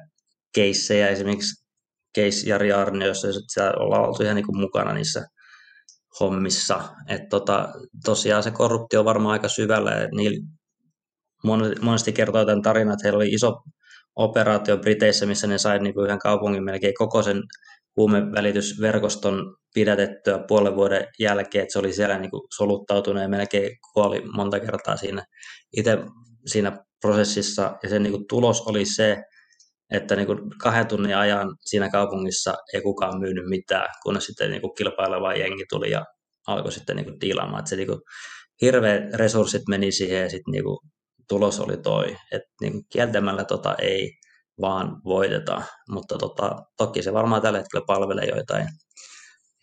keissejä, esimerkiksi case Jari Arni, jossa ollaan oltu ihan niinku mukana niissä hommissa. Et tota, tosiaan se korruptio on varmaan aika syvällä ja niillä monesti kertoo tämän tarinan, että heillä oli iso operaatio Briteissä, missä ne sai niinku ihan kaupungin melkein koko sen huumevälitysverkoston pidätettyä puolen vuoden jälkeen, että se oli siellä niinku soluttautunut ja melkein kuoli monta kertaa siinä itse siinä prosessissa ja sen niin kuin tulos oli se, että niin kuin kahden tunnin ajan siinä kaupungissa ei kukaan myynyt mitään, kunnes sitten niin kuin kilpaileva jengi tuli ja alkoi sitten niin kuin diilaamaan. Että se niin kuin hirveät resurssit meni siihen ja sitten niin kuin tulos oli toi, että niin kieltämällä tota ei vaan voiteta, mutta tota, toki se varmaan tällä hetkellä palvelee joitain,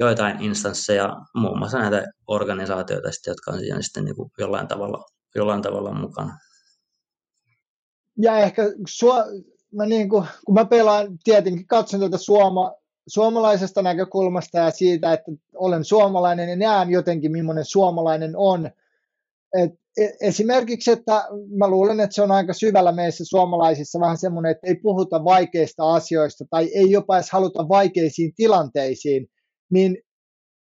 joitain instansseja, muun muassa näitä organisaatioita, jotka on siinä sitten niin kuin jollain, tavalla, jollain tavalla mukana ja ehkä sua, mä niin kuin, kun mä pelaan, tietenkin katson tätä suoma, suomalaisesta näkökulmasta ja siitä, että olen suomalainen ja näen jotenkin, millainen suomalainen on. Et e, esimerkiksi, että mä luulen, että se on aika syvällä meissä suomalaisissa vähän semmoinen, että ei puhuta vaikeista asioista tai ei jopa edes haluta vaikeisiin tilanteisiin, niin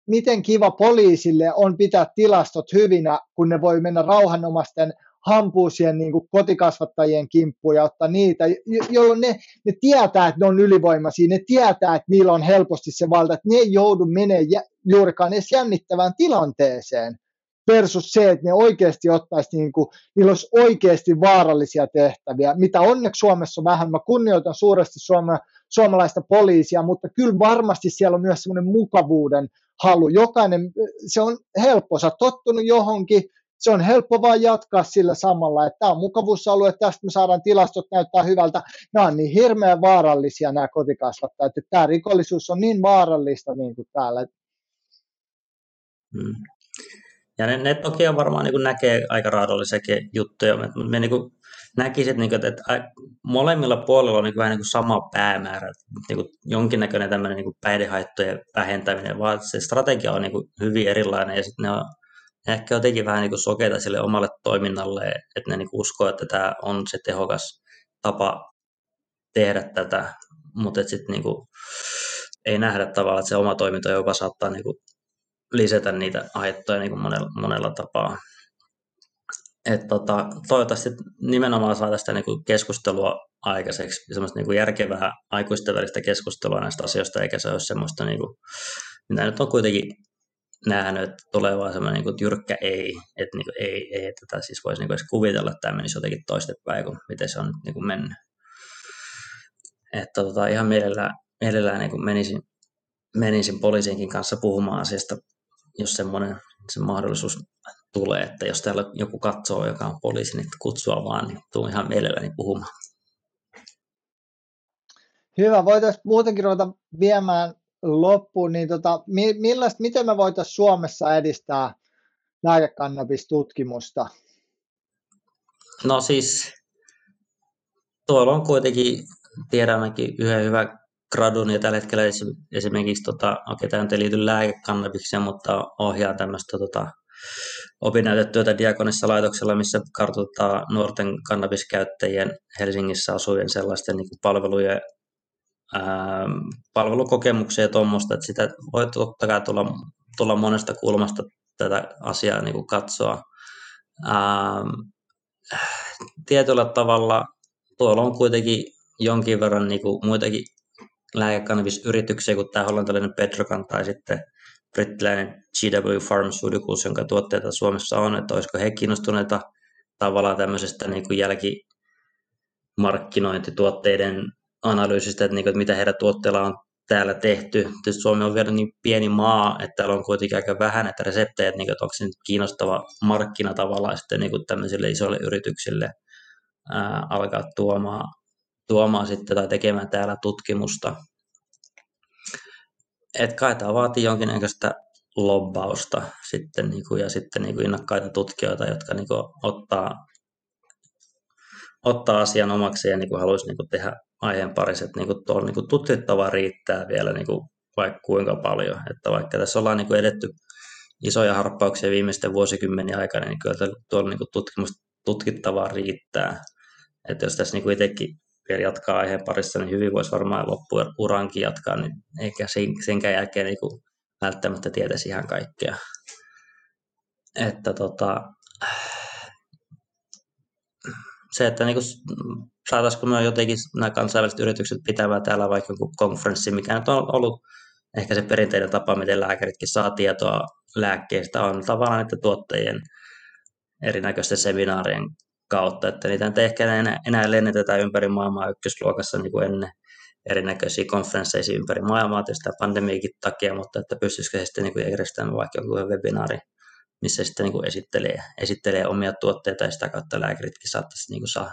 miten kiva poliisille on pitää tilastot hyvinä, kun ne voi mennä rauhanomaisten hampuu siihen niin kuin kotikasvattajien kimppuun ja ottaa niitä, jolloin ne, ne tietää, että ne on ylivoimaisia, ne tietää, että niillä on helposti se valta, että ne ei joudu menemään juurikaan edes jännittävään tilanteeseen versus se, että ne oikeasti ottaisi, niin kuin, niillä olisi oikeasti vaarallisia tehtäviä, mitä onneksi Suomessa on vähän. Mä kunnioitan suuresti Suome, suomalaista poliisia, mutta kyllä varmasti siellä on myös semmoinen mukavuuden halu. Jokainen, se on helppo, sä oot tottunut johonkin, se on helppo vaan jatkaa sillä samalla, että tämä on mukavuusalue, tästä me saadaan tilastot näyttää hyvältä. Nämä on niin hirveän vaarallisia nämä kotikasvattajat, että tämä rikollisuus on niin vaarallista niin kuin täällä. Hmm. Ja ne, ne toki on varmaan niin näkee aika raadollisiakin juttuja, mutta me niin kuin niin kuin, että molemmilla puolilla on niin vähän niin kuin sama päämäärä, niin kuin jonkinnäköinen tämmöinen niin kuin päihdehaittojen vähentäminen, vaan se strategia on niin kuin hyvin erilainen ja sitten ne on ehkä jotenkin vähän niin sokeita sille omalle toiminnalle, että ne niin uskoo, että tämä on se tehokas tapa tehdä tätä, mutta sitten niin ei nähdä tavallaan, että se oma toiminta jopa saattaa niin kuin lisätä niitä haittoja niin kuin monella, monella tapaa. Et tota, toivottavasti nimenomaan saa tästä niin kuin keskustelua aikaiseksi, semmoista niin kuin järkevää aikuisten välistä keskustelua näistä asioista, eikä se ole semmoista, niin kuin, mitä nyt on kuitenkin nähnyt, että tulee vaan semmoinen niin jyrkkä ei, että niin kuin, ei, ei, tätä siis voisi niin kuin edes kuvitella, että tämä menisi jotenkin toistepäin kuin miten se on niin kuin mennyt. Että tota, ihan mielellään, mielellään niin kuin menisin, menisin poliisinkin kanssa puhumaan asiasta jos semmoinen se mahdollisuus tulee, että jos täällä joku katsoo, joka on poliisi, niin kutsua vaan, niin tuun ihan mielelläni puhumaan. Hyvä, voitaisiin muutenkin ruveta viemään loppuun, niin tota, millaista, miten me voitaisiin Suomessa edistää lääkekannabistutkimusta? No siis tuolla on kuitenkin, tiedämmekin yhden hyvä gradun ja tällä hetkellä esimerkiksi, tota, okei tämä ei liity lääkekannabikseen, mutta ohjaa tämmöistä tota, opinnäytetyötä Diakonissa laitoksella, missä kartoitetaan nuorten kannabiskäyttäjien Helsingissä asuvien sellaisten niin palvelujen ää, palvelukokemuksia ja tuommoista, että sitä voi totta kai tulla, tulla monesta kulmasta tätä asiaa niin kuin katsoa. Ää, tietyllä tavalla tuolla on kuitenkin jonkin verran niin kuin muitakin lääkekannabisyrityksiä kuin tämä hollantilainen Pedrokan tai sitten brittiläinen GW Pharmaceuticals, jonka tuotteita Suomessa on, että olisiko he kiinnostuneita tavallaan tämmöisestä niin kuin jälkimarkkinointituotteiden analyysistä, että, niin kuin, että mitä heidän tuotteilla on täällä tehty. Tietysti Suomi on vielä niin pieni maa, että täällä on kuitenkin aika vähän näitä reseptejä, että, niin kuin, että onko se nyt kiinnostava markkina tavallaan sitten niin kuin tämmöisille isoille yrityksille ää, alkaa tuomaan tuomaan sitten tai tekemään täällä tutkimusta. Et kai tämä vaatii jonkinnäköistä lobbausta sitten, niin kuin, ja sitten niin kuin innokkaita tutkijoita, jotka niin kuin, ottaa, ottaa asian omaksi ja niin kuin, haluaisi niin kuin, tehdä aiheen parissa, että niin kuin, tuolla niin kuin, tutkittavaa riittää vielä niin kuin, vaikka kuinka paljon. Että vaikka tässä ollaan niin kuin, edetty isoja harppauksia viimeisten vuosikymmenen aikana, niin kyllä tuolla niin kuin, tutkimus, tutkittavaa riittää. Että jos tässä niin kuin itsekin vielä jatkaa aiheen parissa, niin hyvin voisi varmaan loppuurankin jatkaa, niin eikä senkään jälkeen niin kuin välttämättä tietäisi ihan kaikkea. Että tota, se, että niin saataisiko me jotenkin nämä kansainväliset yritykset pitävää täällä vaikka joku konferenssi, mikä nyt on ollut ehkä se perinteinen tapa, miten lääkäritkin saa tietoa lääkkeistä, on tavallaan että tuottajien erinäköisten seminaarien kautta, että niitä nyt ehkä enää, enää lennetetään ympäri maailmaa ykkösluokassa niin kuin ennen erinäköisiä konferensseja ympäri maailmaa tietysti pandemiikin takia, mutta että pystyisikö se sitten niin järjestämään vaikka joku webinaari, missä sitten niin kuin esittelee, esittelee omia tuotteita ja sitä kautta lääkäritkin saattaisi niin kuin saa,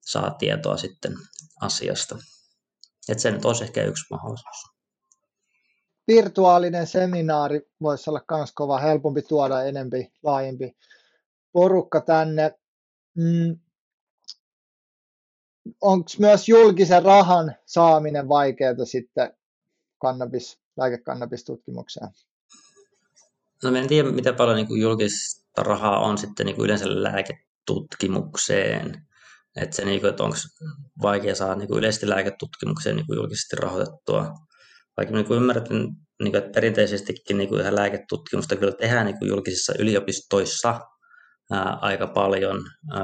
saa tietoa sitten asiasta. Että se nyt olisi ehkä yksi mahdollisuus. Virtuaalinen seminaari voisi olla myös kova, helpompi tuoda enempi, laajempi porukka tänne. Mm. Onko myös julkisen rahan saaminen vaikeaa sitten kannabis, lääkekannabistutkimukseen? No en tiedä, miten paljon niin kuin julkista rahaa on sitten niin kuin yleensä lääketutkimukseen. Että se, niin kuin, että onko vaikea saada niin kuin yleisesti lääketutkimukseen niin kuin julkisesti rahoitettua. Vaikka niin kuin ymmärrän, niin kuin, että perinteisestikin niin kuin ihan lääketutkimusta kyllä tehdään niin kuin julkisissa yliopistoissa, ää, aika paljon, ää,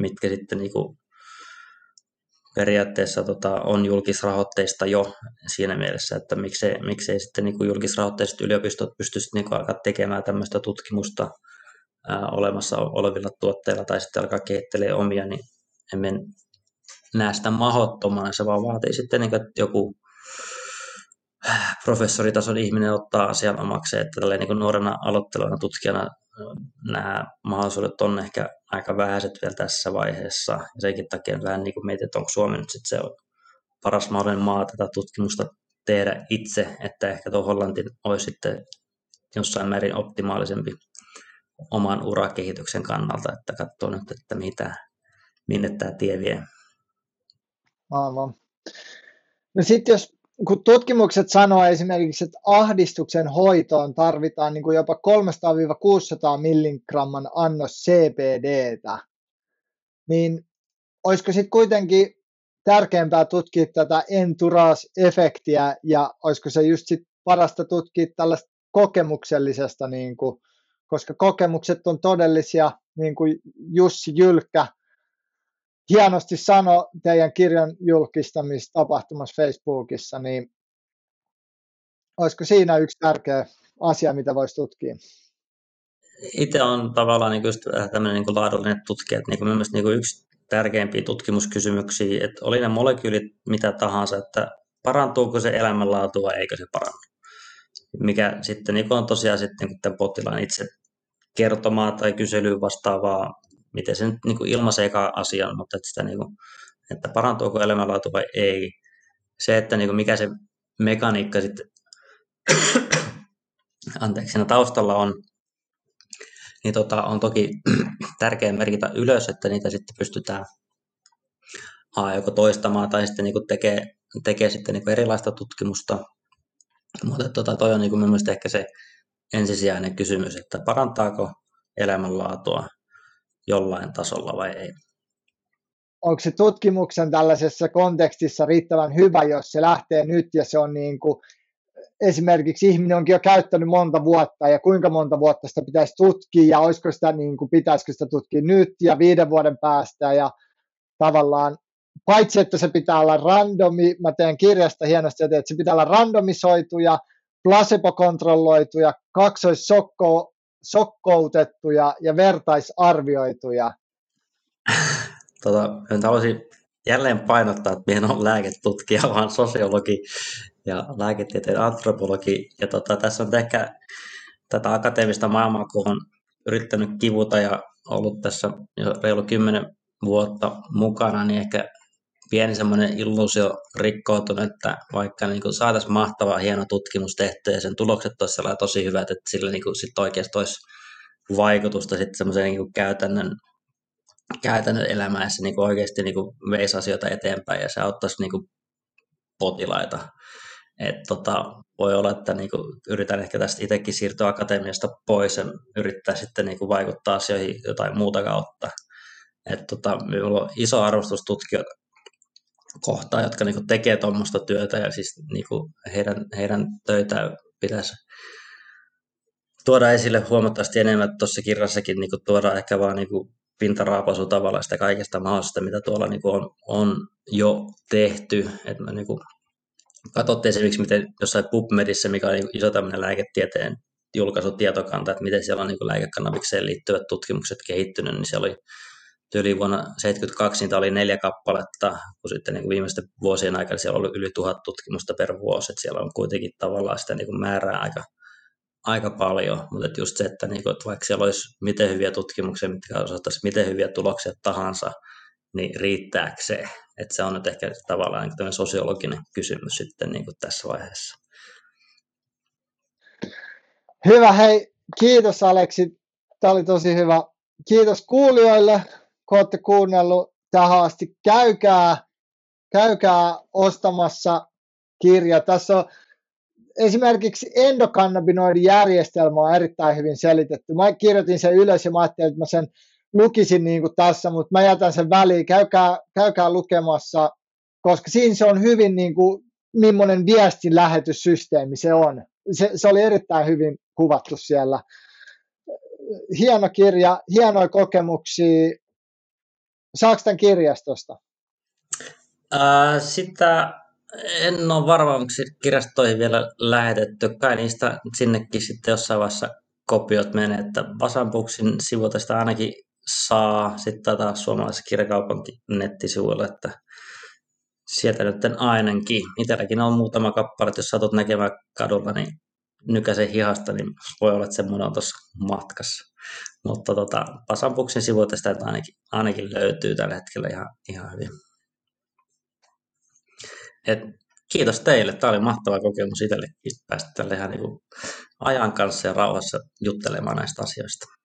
mitkä sitten niin kuin periaatteessa tota, on julkisrahoitteista jo siinä mielessä, että miksei, miksei sitten niin kuin julkisrahoitteiset yliopistot pystyisi niin kuin alkaa tekemään tämmöistä tutkimusta ää, olemassa olevilla tuotteilla tai sitten alkaa kehittelemään omia, niin emme näe sitä mahdottomana, se vaan vaatii sitten, niin kuin, että joku professoritason ihminen ottaa asian omakseen, että tällä niin nuorena aloittelevana tutkijana nämä mahdollisuudet on ehkä aika vähäiset vielä tässä vaiheessa. Ja senkin takia vähän niin kuin mietin, että onko Suomi nyt sitten se paras mahdollinen maa tätä tutkimusta tehdä itse, että ehkä tuo Hollanti olisi sitten jossain määrin optimaalisempi oman urakehityksen kannalta, että katsoo nyt, että mitä, minne tämä tie vie. Aivan. No sitten jos kun tutkimukset sanoo esimerkiksi, että ahdistuksen hoitoon tarvitaan niin kuin jopa 300-600 milligramman annos CBDtä, niin olisiko sitten kuitenkin tärkeämpää tutkia tätä entourage-efektiä ja olisiko se just sit parasta tutkia tällaista kokemuksellisesta, niin kuin, koska kokemukset on todellisia, niin kuin Jussi Jylkkä hienosti sanoi teidän kirjan julkistamistapahtumassa Facebookissa, niin olisiko siinä yksi tärkeä asia, mitä voisi tutkia? Itse on tavallaan niin just tämmöinen niin laadullinen tutkija, että niin kuin niin kuin yksi tärkeimpiä tutkimuskysymyksiä, että oli ne molekyylit mitä tahansa, että parantuuko se elämänlaatu vai eikö se parannu. Mikä sitten niin on tosiaan sitten niin tämän potilaan itse kertomaa tai kyselyyn vastaavaa miten se nyt niin kuin ilmaiseekaan asian, mutta että, sitä, niin kuin, että parantuuko elämänlaatu vai ei. Se, että niin kuin mikä se mekaniikka sitten *coughs* anteeksi, siinä taustalla on, niin tota, on toki *coughs* tärkeää merkitä ylös, että niitä sitten pystytään A, joko toistamaan tai sitten niin tekee, tekee sitten niin erilaista tutkimusta. Mutta tota, toi on niin mielestäni ehkä se ensisijainen kysymys, että parantaako elämänlaatua jollain tasolla vai ei. Onko se tutkimuksen tällaisessa kontekstissa riittävän hyvä, jos se lähtee nyt ja se on niin kuin, esimerkiksi ihminen onkin jo käyttänyt monta vuotta ja kuinka monta vuotta sitä pitäisi tutkia ja olisiko sitä, niin kuin, pitäisikö sitä tutkia nyt ja viiden vuoden päästä ja tavallaan paitsi että se pitää olla randomi, mä teen kirjasta hienosti, että se pitää olla randomisoitu ja placebo-kontrolloituja, kaksoissokko sokkoutettuja ja vertaisarvioituja? *laughs* Tota, haluaisin jälleen painottaa, että minä olen lääketutkija, *laughs* vaan sosiologi ja lääketieteen antropologi. Ja tota, tässä on ehkä tätä akateemista maailmaa, kun on yrittänyt kivuta ja ollut tässä jo reilu kymmenen vuotta mukana, niin ehkä pieni semmoinen illuusio rikkoutunut, että vaikka niin saataisiin mahtava hieno tutkimus tehty ja sen tulokset olisivat tosi hyvät, että sillä niin kuin sit oikeasti olisi vaikutusta sitten semmoiseen niin käytännön, käytännön elämään ja se niin kuin oikeasti niin kuin veisi asioita eteenpäin ja se auttaisi niin kuin potilaita. Et tota, voi olla, että niin kuin yritän ehkä tästä itsekin siirtyä akatemiasta pois ja yrittää sitten niin kuin vaikuttaa asioihin jotain muuta kautta. Et tota, minulla on iso arvostus tutkijoita kohtaan, jotka niin tekee tuommoista työtä ja siis niin heidän, heidän töitä pitäisi tuoda esille huomattavasti enemmän. Tuossa kirjassakin niin tuodaan ehkä vaan niin kuin pintaraapasu tavalla sitä kaikesta mahdollisesta, mitä tuolla niin on, on jo tehty. Et mä niin katsottiin esimerkiksi, miten jossain PubMedissä, mikä on niin iso tämmöinen lääketieteen julkaisu tietokanta, että miten siellä on niin lääkekannabikseen liittyvät tutkimukset kehittynyt, niin siellä oli tyyli vuonna 1972 niitä oli neljä kappaletta, kun sitten niin kuin viimeisten vuosien aikana siellä oli yli tuhat tutkimusta per vuosi, että siellä on kuitenkin tavallaan sitä niin kuin määrää aika, aika paljon, mutta just se, että, niin kuin, että vaikka siellä olisi miten hyviä tutkimuksia, mitkä osoittaisi miten hyviä tuloksia tahansa, niin riittääkö se? Että se on nyt ehkä tavallaan niin sosiologinen kysymys sitten niin kuin tässä vaiheessa. Hyvä, hei, kiitos Aleksi. Tämä oli tosi hyvä. Kiitos kuulijoille kun olette kuunnellut tähän asti, käykää, käykää ostamassa kirja. Tässä on esimerkiksi endokannabinoidin järjestelmä on erittäin hyvin selitetty. Mä kirjoitin sen ylös ja mä ajattelin, että mä sen lukisin niin kuin tässä, mutta mä jätän sen väliin. Käykää, käykää lukemassa, koska siinä se on hyvin niin kuin, millainen viestin lähetyssysteemi se on. Se, se oli erittäin hyvin kuvattu siellä hieno kirja, hienoja kokemuksia. Saako tämän kirjastosta? Ää, sitä en ole varma, onko kirjastoihin vielä lähetetty. Kai niistä sinnekin sitten jossain vaiheessa kopiot menee, että Vasanbuksin sivuilta sitä ainakin saa sitten taas suomalaisen kirjakaupankin nettisivuilla, että sieltä nyt ainakin. Itselläkin on muutama kappale, jos satut näkemään kadulla, niin nykäisen hihasta, niin voi olla, että semmoinen on tuossa matkassa. Mutta tota, Pasampuksen sivuilta sitä ainakin, ainakin löytyy tällä hetkellä ihan, ihan hyvin. Et kiitos teille. Tämä oli mahtava kokemus itsellekin päästä tälle ihan niin ajan kanssa ja rauhassa juttelemaan näistä asioista.